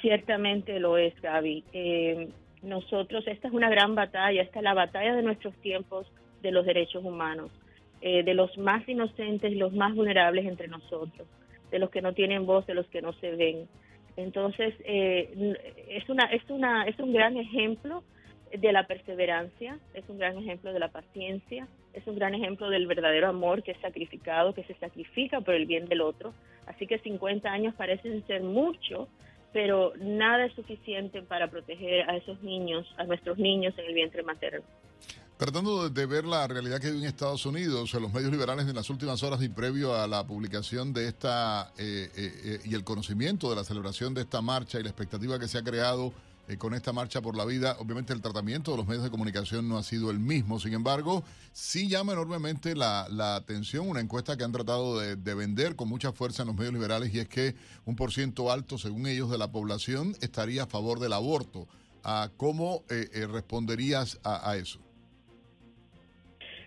Ciertamente lo es, Gaby. Eh, nosotros, esta es una gran batalla, esta es la batalla de nuestros tiempos de los derechos humanos, eh, de los más inocentes, los más vulnerables entre nosotros, de los que no tienen voz, de los que no se ven, Entonces, eh, es, una, es, una, es un gran ejemplo de la perseverancia, es un gran ejemplo de la paciencia, es un gran ejemplo del verdadero amor que es sacrificado, que se sacrifica por el bien del otro. Así que 50 años parecen ser mucho, pero nada es suficiente para proteger a esos niños, a nuestros niños en el vientre materno. Tratando de ver la realidad que hay en Estados Unidos, los medios liberales en las últimas horas y previo a la publicación de esta eh, eh, eh, y el conocimiento de la celebración de esta marcha y la expectativa que se ha creado con esta marcha por la vida, obviamente el tratamiento de los medios de comunicación no ha sido el mismo. Sin embargo, sí llama enormemente la, atención una encuesta que han tratado de, vender con mucha fuerza en los medios liberales y es que un por ciento alto, según ellos, de la población estaría a favor del aborto. Ah, ¿Cómo responderías a eso?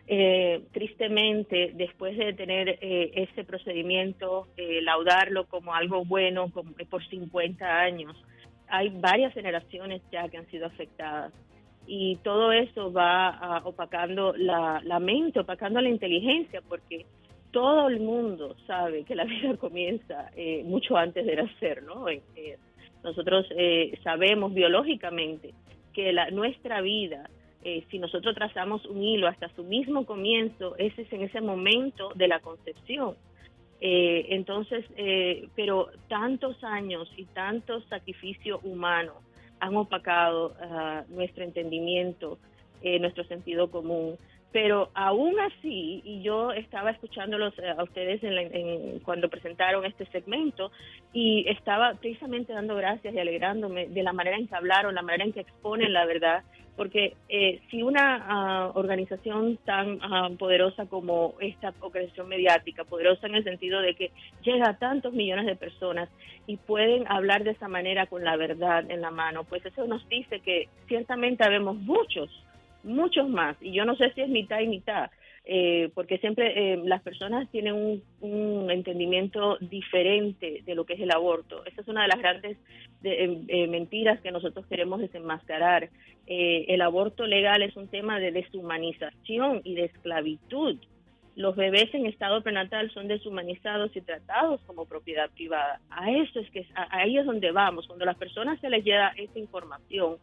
Eh, tristemente, después de tener eh, ese procedimiento, eh, laudarlo como algo bueno por 50 años, hay varias generaciones ya que han sido afectadas. Y todo eso va opacando la, la mente, opacando la inteligencia, porque todo el mundo sabe que la vida comienza mucho antes de nacer, ¿no? nosotros sabemos biológicamente que la, nuestra vida eh, si nosotros trazamos un hilo hasta su mismo comienzo, ese es en ese momento de la concepción. Eh, entonces, eh, pero tantos años y tanto sacrificio humano han opacado ah, nuestro entendimiento, nuestro sentido común. Pero aún así, y yo estaba escuchándolos a ustedes en cuando presentaron este segmento y estaba precisamente dando gracias y alegrándome de la manera en que hablaron, la manera en que exponen la verdad porque eh, si una ah, organización tan ah, poderosa como esta organización mediática, poderosa en el sentido de que llega a tantos millones de personas y pueden hablar de esa manera con la verdad en la mano, pues eso nos dice que ciertamente habemos muchos, muchos más, y yo no sé si es mitad y mitad, eh, porque siempre eh, las personas tienen un, entendimiento diferente de lo que es el aborto. Esa es una de las grandes eh, mentiras que nosotros queremos desenmascarar. el aborto legal es un tema de deshumanización y de esclavitud. Los bebés en estado prenatal son deshumanizados y tratados como propiedad privada. A eso es que ahí es donde vamos. Cuando a las personas se les llega esa información,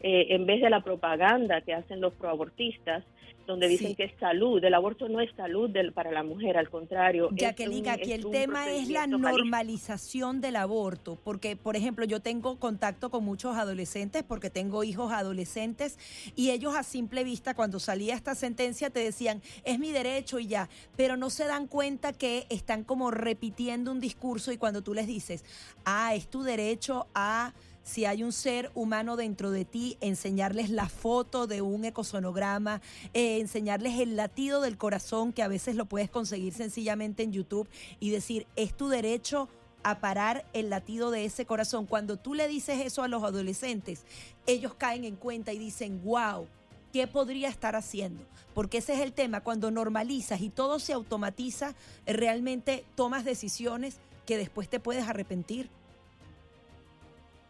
en vez de la propaganda que hacen los proabortistas, donde dicen que es salud. El aborto no es salud del, para la mujer, al contrario. Jacqueline, aquí el tema es la normalización del aborto, porque, por ejemplo, yo tengo contacto con muchos adolescentes, porque tengo hijos adolescentes, y ellos a simple vista, cuando salía esta sentencia, te decían, es mi derecho y ya, pero no se dan cuenta que están como repitiendo un discurso y cuando tú les dices, ah, es tu derecho a si hay un ser humano dentro de ti, enseñarles la foto de un ecosonograma, eh, enseñarles el latido del corazón, que a veces lo puedes conseguir sencillamente en YouTube, y decir, es tu derecho a parar el latido de ese corazón. Cuando tú le dices eso a los adolescentes, ellos caen en cuenta y dicen, wow, ¿qué podría estar haciendo? Porque ese es el tema, cuando normalizas y todo se automatiza, realmente tomas decisiones que después te puedes arrepentir.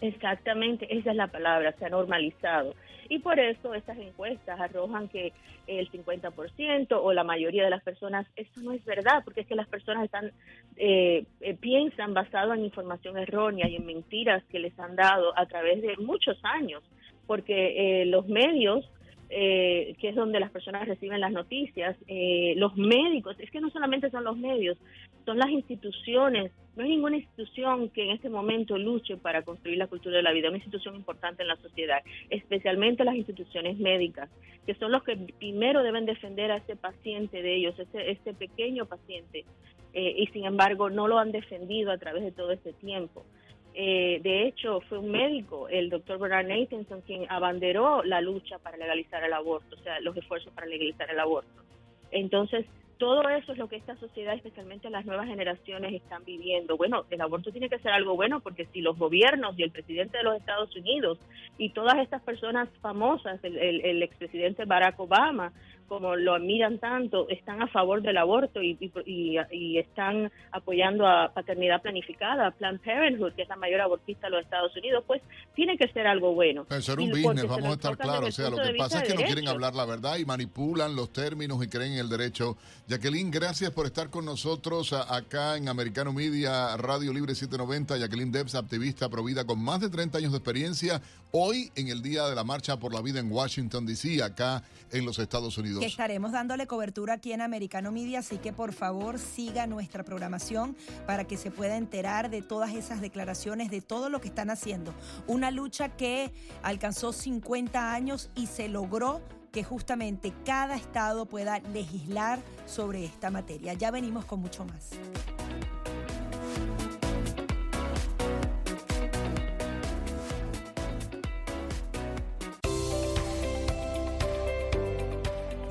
Exactamente, esa es la palabra, se ha normalizado. Y por eso estas encuestas arrojan que el 50% o la mayoría de las personas, eso no es verdad, porque es que las personas están eh, eh, piensan basado en información errónea y en mentiras que les han dado a través de muchos años, porque eh, los medios eh, que es donde las personas reciben las noticias, eh, los médicos, es que no solamente son los medios, son las instituciones, no hay ninguna institución que en este momento luche para construir la cultura de la vida, una institución importante en la sociedad, especialmente las instituciones médicas, que son los que primero deben defender a ese paciente de ellos, ese, ese pequeño paciente, eh, y sin embargo no lo han defendido a través de todo este tiempo. Eh, de hecho, fue un médico, el doctor Bernard Nathanson, quien abanderó la lucha para legalizar el aborto, o sea, los esfuerzos para legalizar el aborto. Entonces, todo eso es lo que esta sociedad, especialmente las nuevas generaciones, están viviendo. Bueno, el aborto tiene que ser algo bueno porque si los gobiernos y el presidente de los Estados Unidos y todas estas personas famosas, el, el, expresidente Barack Obama, como lo miran tanto, están a favor del aborto y, y, y, están apoyando a paternidad planificada, Planned Parenthood, que es la mayor abortista de los Estados Unidos, pues tiene que ser algo bueno. Eso era un business, vamos a estar claros. O sea, lo que pasa es que no quieren hablar la verdad y manipulan los términos y creen en el derecho. Jacqueline, gracias por estar con nosotros acá en Americano Media, Radio Libre 790. Jacqueline Debs, activista provida con más de 30 años de experiencia, hoy en el Día de la Marcha por la Vida en Washington, D.C., acá en los Estados Unidos. Que estaremos dándole cobertura aquí en Americano Media, así que por favor siga nuestra programación para que se pueda enterar de todas esas declaraciones, de todo lo que están haciendo. Una lucha que alcanzó 50 años y se logró que justamente cada estado pueda legislar sobre esta materia. Ya venimos con mucho más.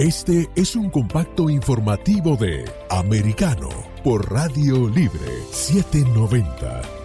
Este es un compacto informativo de Americano por Radio Libre 790 AM.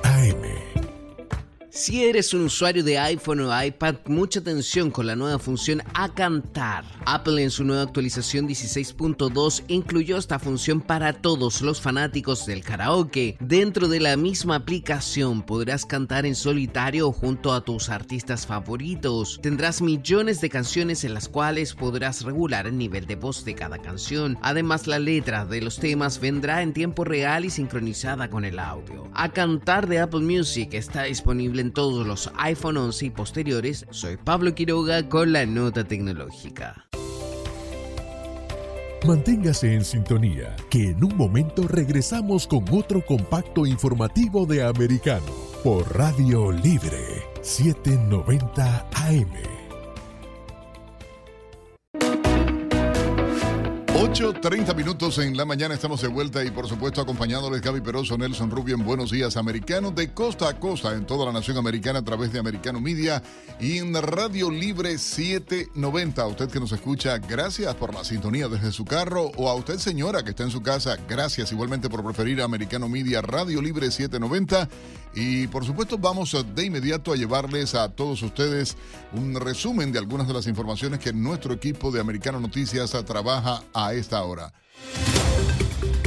Si eres un usuario de iPhone o iPad, mucha atención con la nueva función a cantar. Apple en su nueva actualización 16.2 incluyó esta función para todos los fanáticos del karaoke. Dentro de la misma aplicación podrás cantar en solitario junto a tus artistas favoritos. Tendrás millones de canciones en las cuales podrás regular el nivel de voz de cada canción. Además, la letra de los temas vendrá en tiempo real y sincronizada con el audio. A cantar de Apple Music está disponible en todos los iPhone 11 y posteriores, soy Pablo Quiroga con la nota tecnológica. Manténgase en sintonía, que en un momento regresamos con otro compacto informativo de Americano por Radio Libre 790 AM. 8.30 minutos en la mañana estamos de vuelta y por supuesto acompañándoles Gaby Peroso, Nelson Rubio en Buenos Días Americanos de costa a costa en toda la nación americana a través de Americano Media y en Radio Libre 790. A usted que nos escucha, gracias por la sintonía desde su carro o a usted señora que está en su casa, gracias igualmente por preferir Americano Media Radio Libre 790 y por supuesto vamos de inmediato a llevarles a todos ustedes un resumen de algunas de las informaciones que nuestro equipo de Americano Noticias trabaja a esta hora.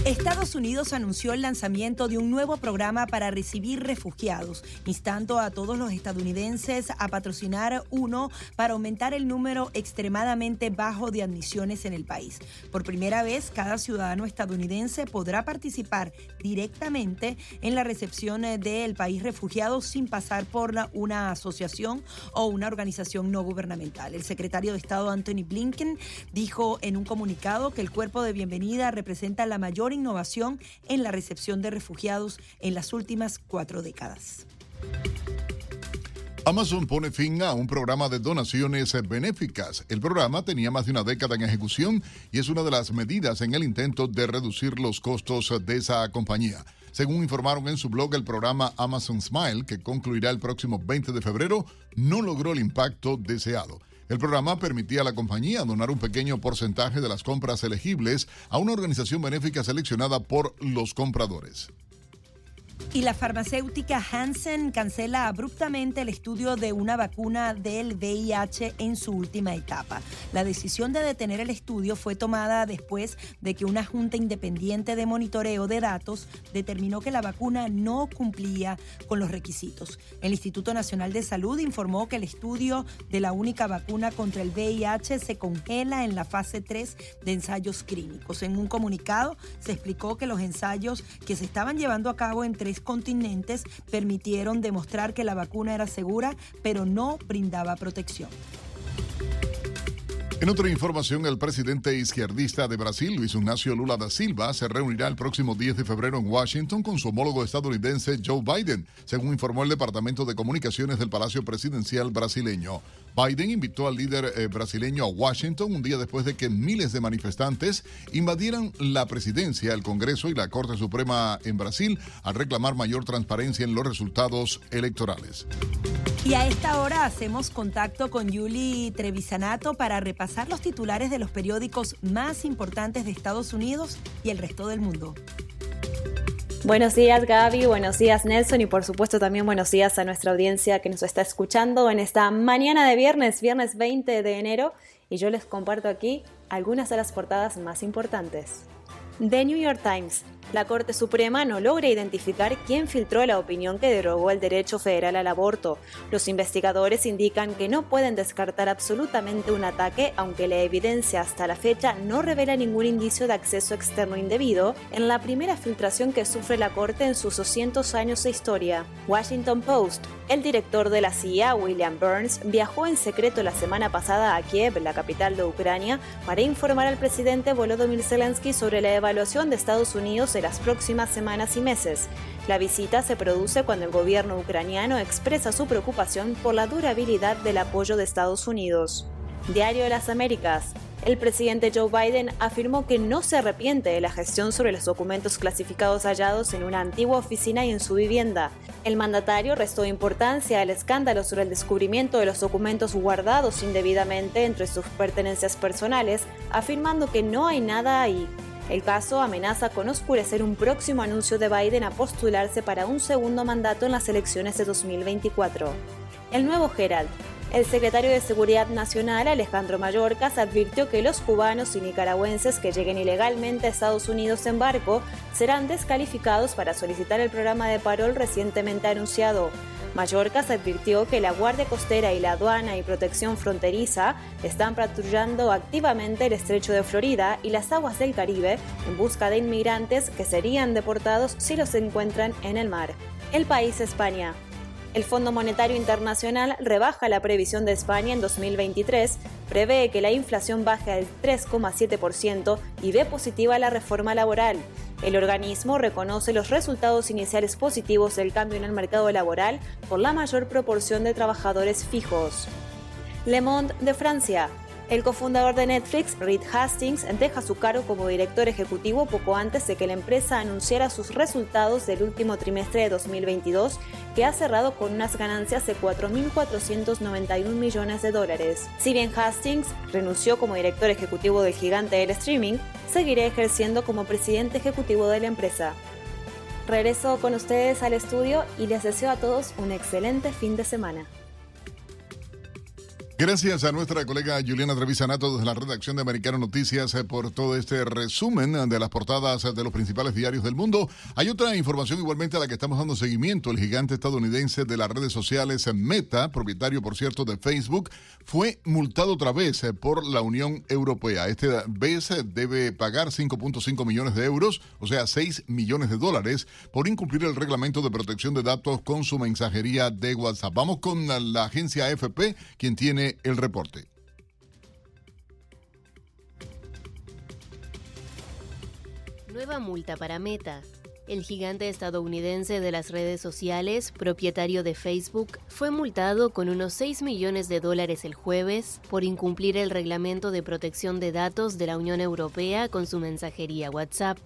Estados Unidos anunció el lanzamiento de un nuevo programa para recibir refugiados, instando a todos los estadounidenses a patrocinar uno para aumentar el número extremadamente bajo de admisiones en el país. Por primera vez, cada ciudadano estadounidense podrá participar directamente en la recepción del país refugiado sin pasar por una asociación o una organización no gubernamental. El secretario de Estado Anthony Blinken dijo en un comunicado que el cuerpo de bienvenida representa la mayor innovación en la recepción de refugiados en las últimas cuatro décadas. Amazon pone fin a un programa de donaciones benéficas. El programa tenía más de una década en ejecución y es una de las medidas en el intento de reducir los costos de esa compañía. Según informaron en su blog, el programa Amazon Smile, que concluirá el próximo 20 de febrero, no logró el impacto deseado. El programa permitía a la compañía donar un pequeño porcentaje de las compras elegibles a una organización benéfica seleccionada por los compradores. Y la farmacéutica Hansen cancela abruptamente el estudio de una vacuna del VIH en su última etapa. La decisión de detener el estudio fue tomada después de que una junta independiente de monitoreo de datos determinó que la vacuna no cumplía con los requisitos. El Instituto Nacional de Salud informó que el estudio de la única vacuna contra el VIH se congela en la fase 3 de ensayos clínicos. En un comunicado se explicó que los ensayos que se estaban llevando a cabo entre continentes permitieron demostrar que la vacuna era segura, pero no brindaba protección. En otra información, el presidente izquierdista de Brasil, Luis Ignacio Lula da Silva, se reunirá el próximo 10 de febrero en Washington con su homólogo estadounidense Joe Biden, según informó el Departamento de Comunicaciones del Palacio Presidencial brasileño. Biden invitó al líder eh, brasileño a Washington un día después de que miles de manifestantes invadieran la presidencia, el Congreso y la Corte Suprema en Brasil al reclamar mayor transparencia en los resultados electorales. Y a esta hora hacemos contacto con Yuli Trevisanato para repasar los titulares de los periódicos más importantes de Estados Unidos y el resto del mundo. Buenos días Gaby, buenos días Nelson y por supuesto también buenos días a nuestra audiencia que nos está escuchando en esta mañana de viernes, viernes 20 de enero y yo les comparto aquí algunas de las portadas más importantes. The New York Times la Corte Suprema no logra identificar quién filtró la opinión que derogó el derecho federal al aborto. Los investigadores indican que no pueden descartar absolutamente un ataque, aunque la evidencia hasta la fecha no revela ningún indicio de acceso externo indebido en la primera filtración que sufre la Corte en sus 200 años de historia. Washington Post. El director de la CIA, William Burns, viajó en secreto la semana pasada a Kiev, la capital de Ucrania, para informar al presidente Volodymyr Zelensky sobre la evaluación de Estados Unidos las próximas semanas y meses. La visita se produce cuando el gobierno ucraniano expresa su preocupación por la durabilidad del apoyo de Estados Unidos. Diario de las Américas. El presidente Joe Biden afirmó que no se arrepiente de la gestión sobre los documentos clasificados hallados en una antigua oficina y en su vivienda. El mandatario restó importancia al escándalo sobre el descubrimiento de los documentos guardados indebidamente entre sus pertenencias personales, afirmando que no hay nada ahí. El caso amenaza con oscurecer un próximo anuncio de Biden a postularse para un segundo mandato en las elecciones de 2024. El nuevo Herald. El secretario de Seguridad Nacional, Alejandro Mayorkas, advirtió que los cubanos y nicaragüenses que lleguen ilegalmente a Estados Unidos en barco serán descalificados para solicitar el programa de parol recientemente anunciado. Mallorca se advirtió que la Guardia Costera y la Aduana y Protección Fronteriza están patrullando activamente el estrecho de Florida y las aguas del Caribe en busca de inmigrantes que serían deportados si los encuentran en el mar. El país España. El Fondo Monetario Internacional rebaja la previsión de España en 2023, prevé que la inflación baje al 3,7% y ve positiva la reforma laboral. El organismo reconoce los resultados iniciales positivos del cambio en el mercado laboral por la mayor proporción de trabajadores fijos. Le Monde de Francia. El cofundador de Netflix, Reed Hastings, deja su cargo como director ejecutivo poco antes de que la empresa anunciara sus resultados del último trimestre de 2022, que ha cerrado con unas ganancias de 4.491 millones de dólares. Si bien Hastings renunció como director ejecutivo del gigante del streaming, seguirá ejerciendo como presidente ejecutivo de la empresa. Regreso con ustedes al estudio y les deseo a todos un excelente fin de semana. Gracias a nuestra colega Juliana Trevisanato desde la redacción de Americano Noticias eh, por todo este resumen de las portadas de los principales diarios del mundo. Hay otra información igualmente a la que estamos dando seguimiento. El gigante estadounidense de las redes sociales Meta, propietario por cierto de Facebook, fue multado otra vez eh, por la Unión Europea. Este vez eh, debe pagar 5.5 millones de euros, o sea 6 millones de dólares, por incumplir el reglamento de protección de datos con su mensajería de WhatsApp. Vamos con la agencia AFP, quien tiene el reporte. Nueva multa para Meta. El gigante estadounidense de las redes sociales, propietario de Facebook, fue multado con unos 6 millones de dólares el jueves por incumplir el reglamento de protección de datos de la Unión Europea con su mensajería WhatsApp.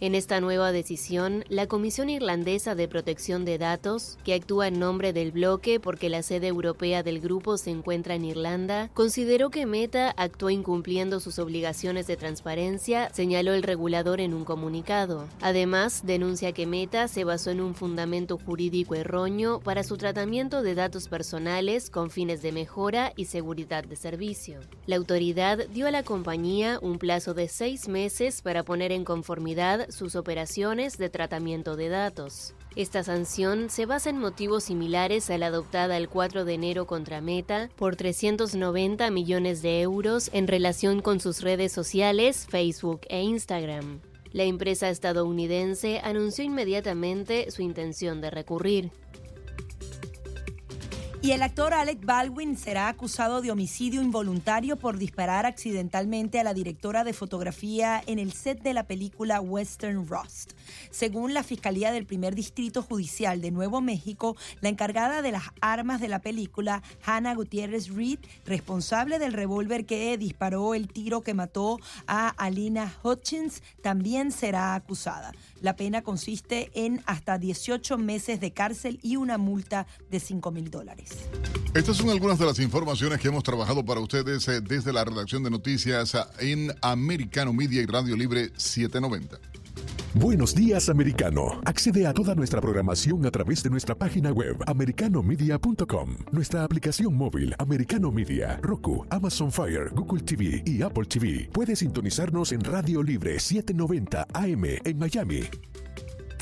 En esta nueva decisión, la Comisión Irlandesa de Protección de Datos, que actúa en nombre del bloque porque la sede europea del grupo se encuentra en Irlanda, consideró que Meta actuó incumpliendo sus obligaciones de transparencia, señaló el regulador en un comunicado. Además, denuncia que Meta se basó en un fundamento jurídico erróneo para su tratamiento de datos personales con fines de mejora y seguridad de servicio. La autoridad dio a la compañía un plazo de seis meses para poner en conformidad sus operaciones de tratamiento de datos. Esta sanción se basa en motivos similares a la adoptada el 4 de enero contra Meta por 390 millones de euros en relación con sus redes sociales Facebook e Instagram. La empresa estadounidense anunció inmediatamente su intención de recurrir. Y el actor Alec Baldwin será acusado de homicidio involuntario por disparar accidentalmente a la directora de fotografía en el set de la película Western Rust. Según la Fiscalía del Primer Distrito Judicial de Nuevo México, la encargada de las armas de la película, Hannah Gutiérrez Reed, responsable del revólver que disparó el tiro que mató a Alina Hutchins, también será acusada. La pena consiste en hasta 18 meses de cárcel y una multa de 5 mil dólares. Estas son algunas de las informaciones que hemos trabajado para ustedes eh, desde la redacción de noticias en Americano Media y Radio Libre 790. Buenos días, americano. Accede a toda nuestra programación a través de nuestra página web, americanomedia.com, nuestra aplicación móvil, Americano Media, Roku, Amazon Fire, Google TV y Apple TV. Puedes sintonizarnos en Radio Libre 790 AM en Miami.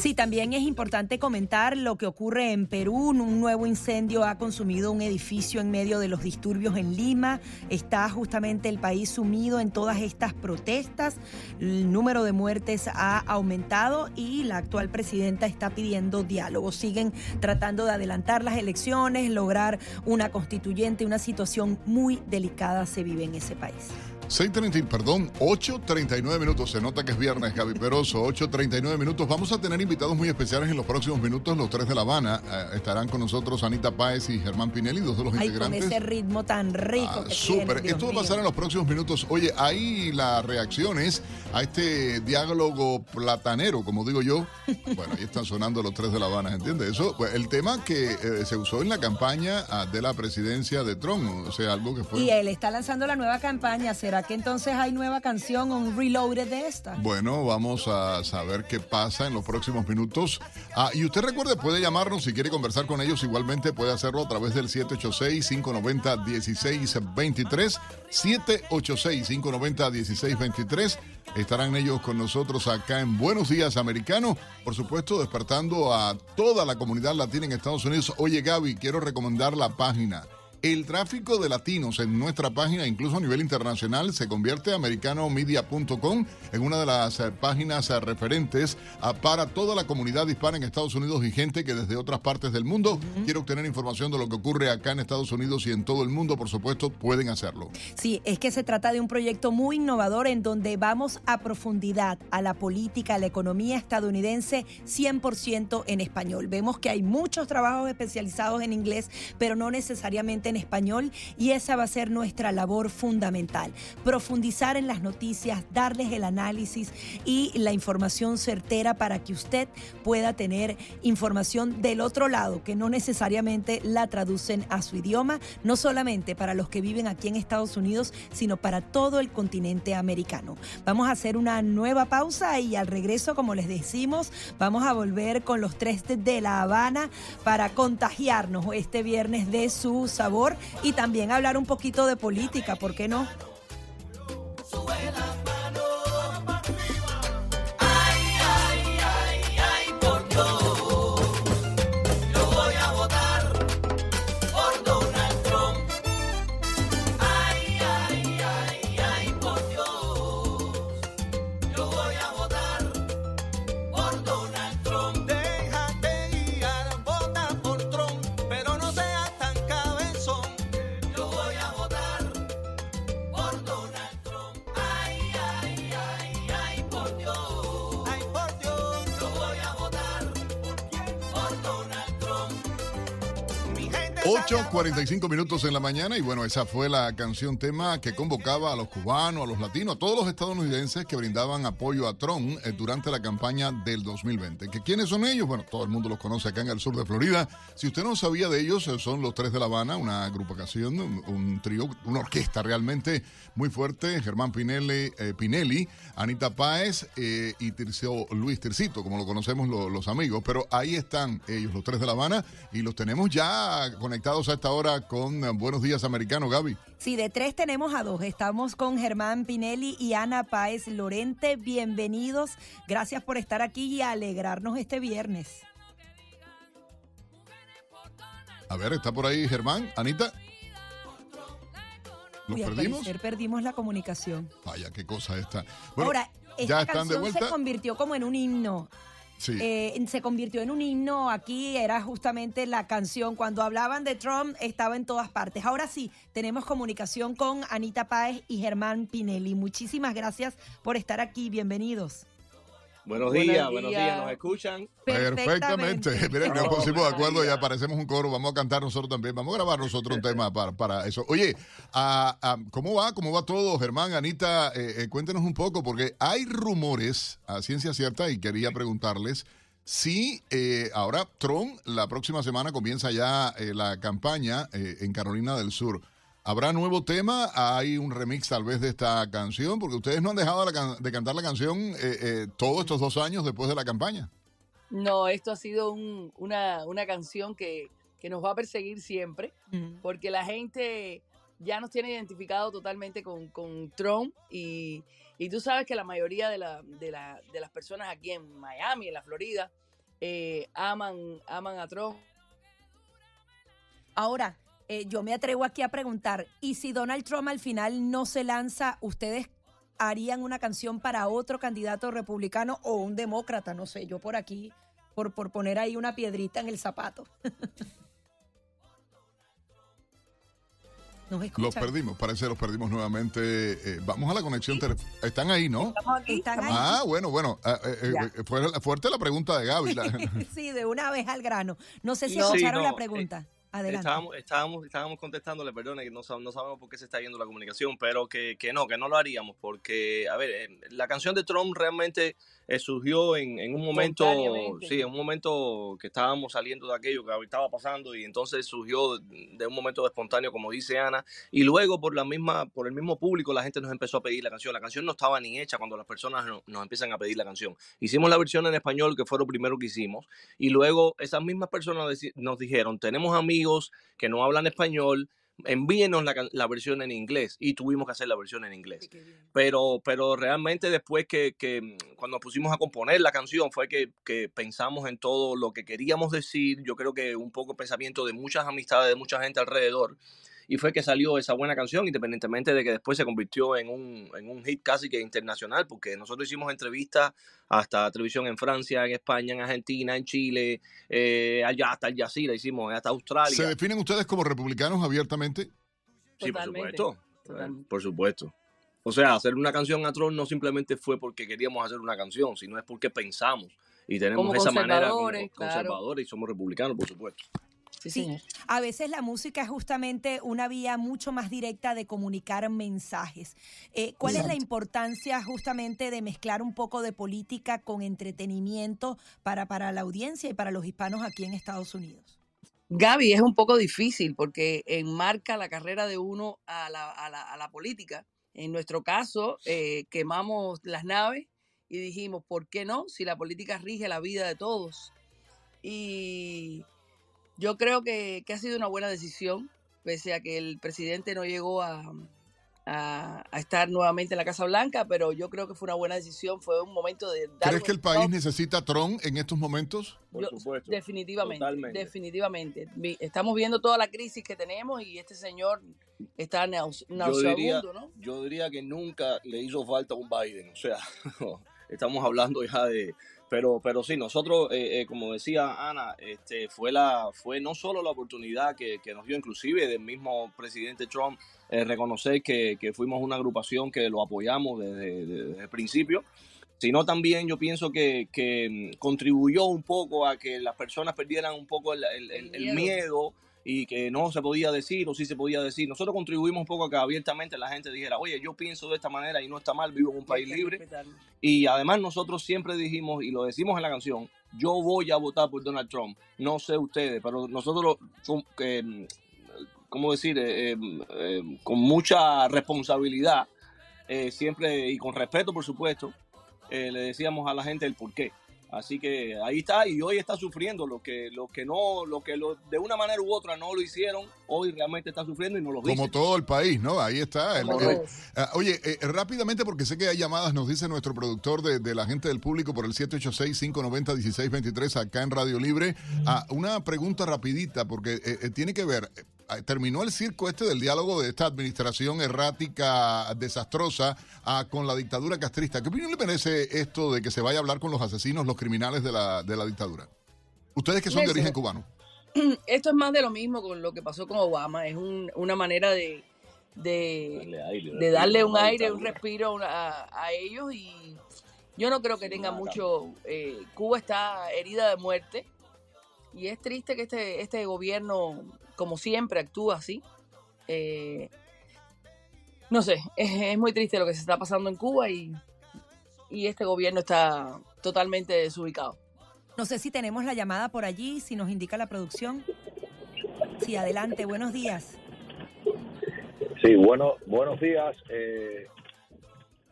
Sí, también es importante comentar lo que ocurre en Perú. Un nuevo incendio ha consumido un edificio en medio de los disturbios en Lima. Está justamente el país sumido en todas estas protestas. El número de muertes ha aumentado y la actual presidenta está pidiendo diálogo. Siguen tratando de adelantar las elecciones, lograr una constituyente. Una situación muy delicada se vive en ese país. 6.30, perdón, 8.39 minutos. Se nota que es viernes, Gaby Peroso. 8.39 minutos. Vamos a tener invitados muy especiales en los próximos minutos. Los tres de La Habana eh, estarán con nosotros Anita Páez y Germán Pinelli, dos de los Ay, integrantes. con ese ritmo tan rico. Ah, Súper. Esto va a pasar en los próximos minutos. Oye, hay las reacciones a este diálogo platanero, como digo yo. Bueno, ahí están sonando los tres de La Habana, ¿entiendes? Eso, pues, el tema que eh, se usó en la campaña ah, de la presidencia de Trump. O sea, algo que fue. Y él está lanzando la nueva campaña. ¿Será que entonces hay nueva canción, un reloaded de esta? Bueno, vamos a saber qué pasa en los próximos minutos. Ah, y usted recuerde, puede llamarnos si quiere conversar con ellos. Igualmente puede hacerlo a través del 786-590-1623. 786-590-1623. Estarán ellos con nosotros acá en Buenos Días Americano. Por supuesto, despertando a toda la comunidad latina en Estados Unidos. Oye, Gaby, quiero recomendar la página. El tráfico de latinos en nuestra página, incluso a nivel internacional, se convierte americanomedia.com en una de las eh, páginas eh, referentes ah, para toda la comunidad hispana en Estados Unidos y gente que desde otras partes del mundo quiere obtener información de lo que ocurre acá en Estados Unidos y en todo el mundo, por supuesto, pueden hacerlo. Sí, es que se trata de un proyecto muy innovador en donde vamos a profundidad a la política, a la economía estadounidense 100% en español. Vemos que hay muchos trabajos especializados en inglés, pero no necesariamente en español y esa va a ser nuestra labor fundamental. Profundizar en las noticias, darles el análisis y la información certera para que usted pueda tener información del otro lado, que no necesariamente la traducen a su idioma, no solamente para los que viven aquí en Estados Unidos, sino para todo el continente americano. Vamos a hacer una nueva pausa y al regreso, como les decimos, vamos a volver con los tres de La Habana para contagiarnos este viernes de su sabor y también hablar un poquito de política, ¿por qué no? 45 minutos en la mañana y bueno, esa fue la canción tema que convocaba a los cubanos, a los latinos, a todos los estadounidenses que brindaban apoyo a Trump eh, durante la campaña del 2020. ¿Que ¿Quiénes son ellos? Bueno, todo el mundo los conoce acá en el sur de Florida. Si usted no sabía de ellos, eh, son los Tres de La Habana, una agrupación, un, trío, una orquesta realmente muy fuerte. Germán Pinelli, eh, Pinelli Anita Páez y Tircio, Luis Tircito, como lo conocemos los amigos. Pero ahí están ellos, los Tres de La Habana, y los tenemos ya conectados a esta hora con eh, Buenos Días Americano, Gaby. Sí, de tres tenemos a dos. Estamos con Germán Pinelli y Ana Páez Lorente. Bienvenidos. Gracias por estar aquí y alegrarnos este viernes. A ver, está por ahí Germán, Anita. ¿Los al perdimos? perdimos la comunicación. Vaya, qué cosa esta. Bueno, Ahora, esta ya están de canción vuelta. se convirtió como en un himno. Eh, se convirtió en un himno aquí, era justamente la canción. Cuando hablaban de Trump, estaba en todas partes. Ahora sí, tenemos comunicación con Anita Páez y Germán Pinelli. Muchísimas gracias por estar aquí. Bienvenidos. Buenos días, buenos días. días, ¿nos escuchan? Perfectamente. Miren, nos pusimos de acuerdo, ya parecemos un coro, vamos a cantar nosotros también, vamos a grabar nosotros un tema para, para eso. Oye, ah, ah, ¿cómo va? ¿Cómo va todo, Germán, Anita? Eh, eh, cuéntenos un poco, porque hay rumores, a ciencia cierta, y quería preguntarles si eh, ahora Trump la próxima semana comienza ya eh, la campaña eh, en Carolina del Sur. ¿Habrá nuevo tema? ¿Hay un remix tal vez de esta canción? Porque ustedes no han dejado la can- de cantar la canción eh, eh, todos estos dos años después de la campaña. No, esto ha sido un- una, una canción que, que nos va a perseguir siempre, porque la gente ya nos tiene identificado totalmente con, con Trump y, y tú sabes que la mayoría de, la, de, la- de las personas aquí en Miami, en la Florida, eh, aman, aman a Trump. Ahora, eh, yo me atrevo aquí a preguntar, ¿y si Donald Trump al final no se lanza, ustedes harían una canción para otro candidato republicano o un demócrata? No sé, yo por aquí, por, por poner ahí una piedrita en el zapato. Los perdimos, parece que los perdimos nuevamente. Eh, vamos a la conexión telefónica. Están ahí, ¿no? Estamos aquí, están ahí. Ah, bueno, bueno. eh, eh, eh, fue fuerte la pregunta de Gaby. la- sí, de una vez al grano. No sé si No. escucharon Sí, la pregunta. Adelante. Estábamos, estábamos, estábamos contestándole, perdone, que no, sab- no sabemos por qué se está yendo la comunicación, pero que, que no, que no lo haríamos, porque, a ver, eh, la canción de Trump realmente eh, surgió en, en un momento, sí, en un momento que estábamos saliendo de aquello que estaba pasando y entonces surgió de un momento espontáneo, como dice Ana, y luego por la misma, por el mismo público la gente nos empezó a pedir la canción. La canción no estaba ni hecha cuando las personas no- nos empiezan a pedir la canción. Hicimos la versión en español, que fue lo primero que hicimos, y luego esas mismas personas nos dijeron, tenemos amigos que no hablan español, envíenos la, versión en inglés y tuvimos que hacer la versión en inglés. Pero, pero realmente después que, que, mm, cuando nos pusimos a componer la canción fue que, que pensamos en todo lo que queríamos decir, yo creo que un poco pensamiento de muchas amistades, de mucha gente alrededor. Y fue que salió esa buena canción, independientemente de que después se convirtió en un, en un hit casi que internacional, porque nosotros hicimos entrevistas hasta televisión en Francia, en España, en Argentina, en Chile, eh, allá hasta el Jazeera hicimos, hasta Australia. ¿Se definen ustedes como republicanos abiertamente? Sí, por supuesto. Eh, Por supuesto. O sea, hacer una canción a Trump no simplemente fue porque queríamos hacer una canción, sino es porque pensamos y tenemos Como esa manera como conservadores, claro. conservadores y somos republicanos, por supuesto. Sí, a veces la música es justamente una vía mucho más directa de comunicar mensajes. Eh, ¿Cuál es la Exacto. importancia justamente de mezclar un poco de política con entretenimiento para, para la audiencia y para los hispanos aquí en Estados Unidos? Gaby, es un poco difícil porque enmarca la carrera de uno a la, a la- a la política. En nuestro caso, eh, quemamos las naves y dijimos, ¿por qué no? Si la política rige la vida de todos. Y yo creo que, que ha sido una buena decisión, pese a que el presidente no llegó a, a- a estar nuevamente en la Casa Blanca, pero yo creo que fue una buena decisión, fue un momento de dar ¿Crees que el país necesita a Trump en estos momentos? Por yo- supuesto. Definitivamente, Totalmente. definitivamente. Estamos viendo toda la crisis que tenemos y este señor está nauseabundo, ¿no? yo diría que nunca le hizo falta un Biden, o sea, estamos hablando ya de... Pero, pero sí, nosotros, eh, eh, como decía Ana, este, fue, la, fue no solo la oportunidad que, que nos dio inclusive del mismo presidente Trump eh, reconocer que, que fuimos una agrupación que lo apoyamos desde, desde el principio, sino también yo pienso que, que, mm, contribuyó un poco a que las personas perdieran un poco el, el- el- el miedo. Y que no se podía decir o sí se podía decir. Nosotros contribuimos un poco a que abiertamente la gente dijera, oye, yo pienso de esta manera y no está mal, vivo en un país libre. Y además nosotros siempre dijimos, y lo decimos en la canción, yo voy a votar por Donald Trump. No sé ustedes, pero nosotros, mm, ¿cómo decir? Eh, eh, eh, con mucha responsabilidad, eh, siempre y con respeto, por supuesto, eh, le decíamos a la gente el por qué. Así que ahí está, y hoy está sufriendo. Los que, los que no, los que lo, de una manera u otra no lo hicieron, hoy realmente están sufriendo y no lo dicen. Como todo el país, ¿no? Ahí está. el- el-. Ah, oye, eh, rápidamente, porque sé que hay llamadas, nos dice nuestro productor de, de la gente del público por el 786-590-1623 acá en Radio Libre. Ah, una pregunta rapidita, porque eh, eh, tiene que ver, terminó el circo este del diálogo de esta administración errática, desastrosa, ah, con la dictadura castrista. ¿Qué opinión le merece esto de que se vaya a hablar con los asesinos, los criminales de la, de la dictadura? Ustedes que son de origen cubano. Esto es más de lo mismo con lo que pasó con Obama. Es un- una manera de, de, de darle un aire, un respiro a ellos y yo no creo que tenga mucho... eh, Cuba está herida de muerte y es triste que este, este gobierno, como siempre, actúa así. Eh, no sé, es, es muy triste lo que se está pasando en Cuba y, y este gobierno está totalmente desubicado. No sé si tenemos la llamada por allí, si nos indica la producción. Sí, adelante, buenos días. Sí, bueno, buenos días. Eh,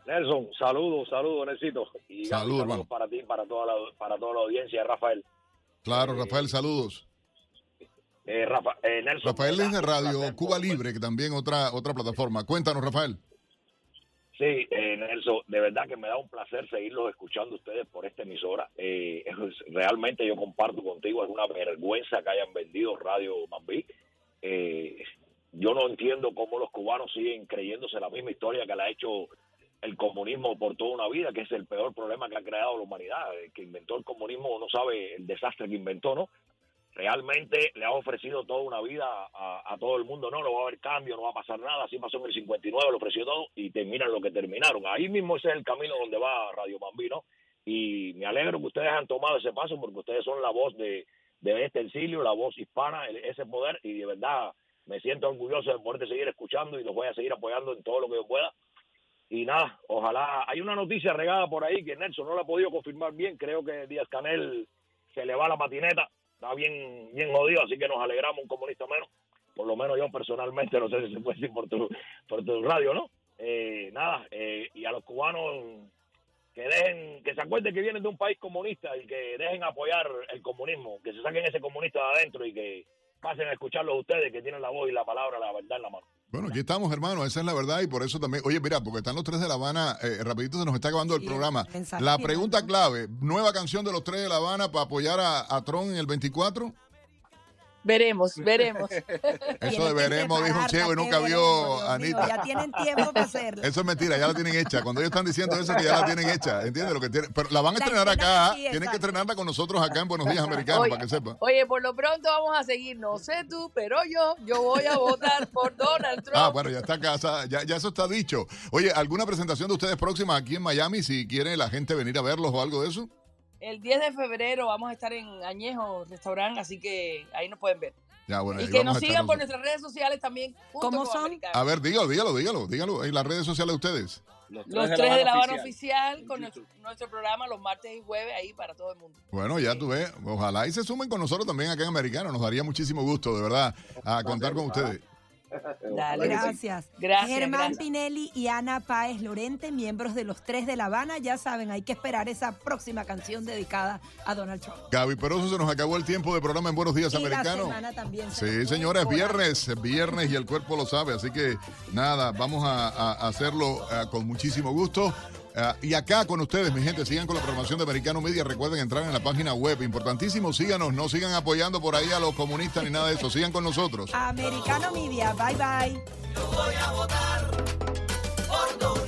Nelson, saludos, saludos, Necesito. Y Saludos, hermano. para ti, para toda la, para toda la audiencia, Rafael. Claro, Rafael, saludos. Eh, Rafa, eh, Nelson. Rafael es de un Radio Cuba Libre, que también otra otra plataforma. Cuéntanos, Rafael. Sí, eh, Nelson, de verdad que me da un placer seguirlos escuchando ustedes por esta emisora. Eh, realmente yo comparto contigo, es una vergüenza que hayan vendido Radio Mambí. Eh, yo no entiendo cómo los cubanos siguen creyéndose la misma historia que la ha hecho el comunismo por toda una vida, que es el peor problema que ha creado la humanidad. El que inventó el comunismo no sabe el desastre que inventó, ¿no? Realmente le ha ofrecido toda una vida a, todo el mundo, no, no va a haber cambio, no va a pasar nada, así pasó en el 59, lo ofreció todo y terminan lo que terminaron. Ahí mismo ese es el camino donde va Radio Bambino y me alegro que ustedes han tomado ese paso porque ustedes son la voz de, de este exilio, la voz hispana, el- ese poder y de verdad me siento orgulloso de poderte seguir escuchando y los voy a seguir apoyando en todo lo que yo pueda. Y nada, ojalá. Hay una noticia regada por ahí que Nelson no la ha podido confirmar bien. Creo que Díaz Canel se le va la patineta. Está bien, bien jodido, así que nos alegramos un comunista menos. Por lo menos yo personalmente, no sé si se puede decir por tu, por tu radio, ¿no? Eh, nada, eh, y a los cubanos que dejen, que se acuerden que vienen de un país comunista y que dejen apoyar el comunismo, que se saquen ese comunista de adentro y que pasen a escucharlos ustedes que tienen la voz y la palabra, la verdad en la mano. Bueno, aquí estamos, hermano, esa es la verdad y por eso también, oye, mira, porque están los tres de La Habana, eh, rapidito se nos está acabando el Sí, programa. el La pregunta clave, nueva canción de los tres de La Habana para apoyar a, a Trump en el 24. Veremos, veremos. Eso de veremos, dijo un ciego y nunca vio a Anita. Ya tienen tiempo para hacerlo. Eso es mentira, ya la tienen hecha. Cuando ellos están diciendo eso, que ya la tienen hecha. ¿Entiendes lo que tiene? Pero la van a La estrenar acá. aquí, Tienen que estrenarla con nosotros acá en Buenos Días Americanos, Oye, para que sepa. Oye, por lo pronto vamos a seguir. No sé tú, pero yo, yo voy a votar por Donald Trump. Ah, bueno, ya está casa, ya, ya eso está dicho. Oye, ¿alguna presentación de ustedes próxima aquí en Miami? Si quiere la gente venir a verlos o algo de eso. El 10 de febrero vamos a estar en Añejo Restaurant, así que ahí nos pueden ver. Ya, bueno, y que nos sigan por nuestras redes sociales también. ¿Cómo son? Americano. A ver, dígalo, dígalo, dígalo, dígalo en las redes sociales de ustedes. Los tres de La Habana Oficial con nuestro, nuestro programa los martes y jueves ahí para todo el mundo. Bueno, ya tú ves, ojalá y se sumen con nosotros también acá en Americano. Nos daría muchísimo gusto, de verdad, a contar con ustedes. Dale. Gracias. Gracias, Germán gracias. Pinelli y Ana Páez Lorente, miembros de los tres de La Habana, ya saben, hay que esperar esa próxima canción dedicada a Donald Trump. Gaby Peroso, se nos acabó el tiempo de programa en Buenos Días Y la Americano. semana también se Sí, señores, viernes, es viernes y el cuerpo lo sabe, así que nada, vamos a, a- a hacerlo eh, con muchísimo gusto. Eh, y acá con ustedes, mi gente, sigan con la programación de Americano Media. Recuerden entrar en la página web, importantísimo, síganos, no sigan apoyando por ahí a los comunistas ni nada de eso, sigan con nosotros. Americano Media, bye bye. Yo voy a votar por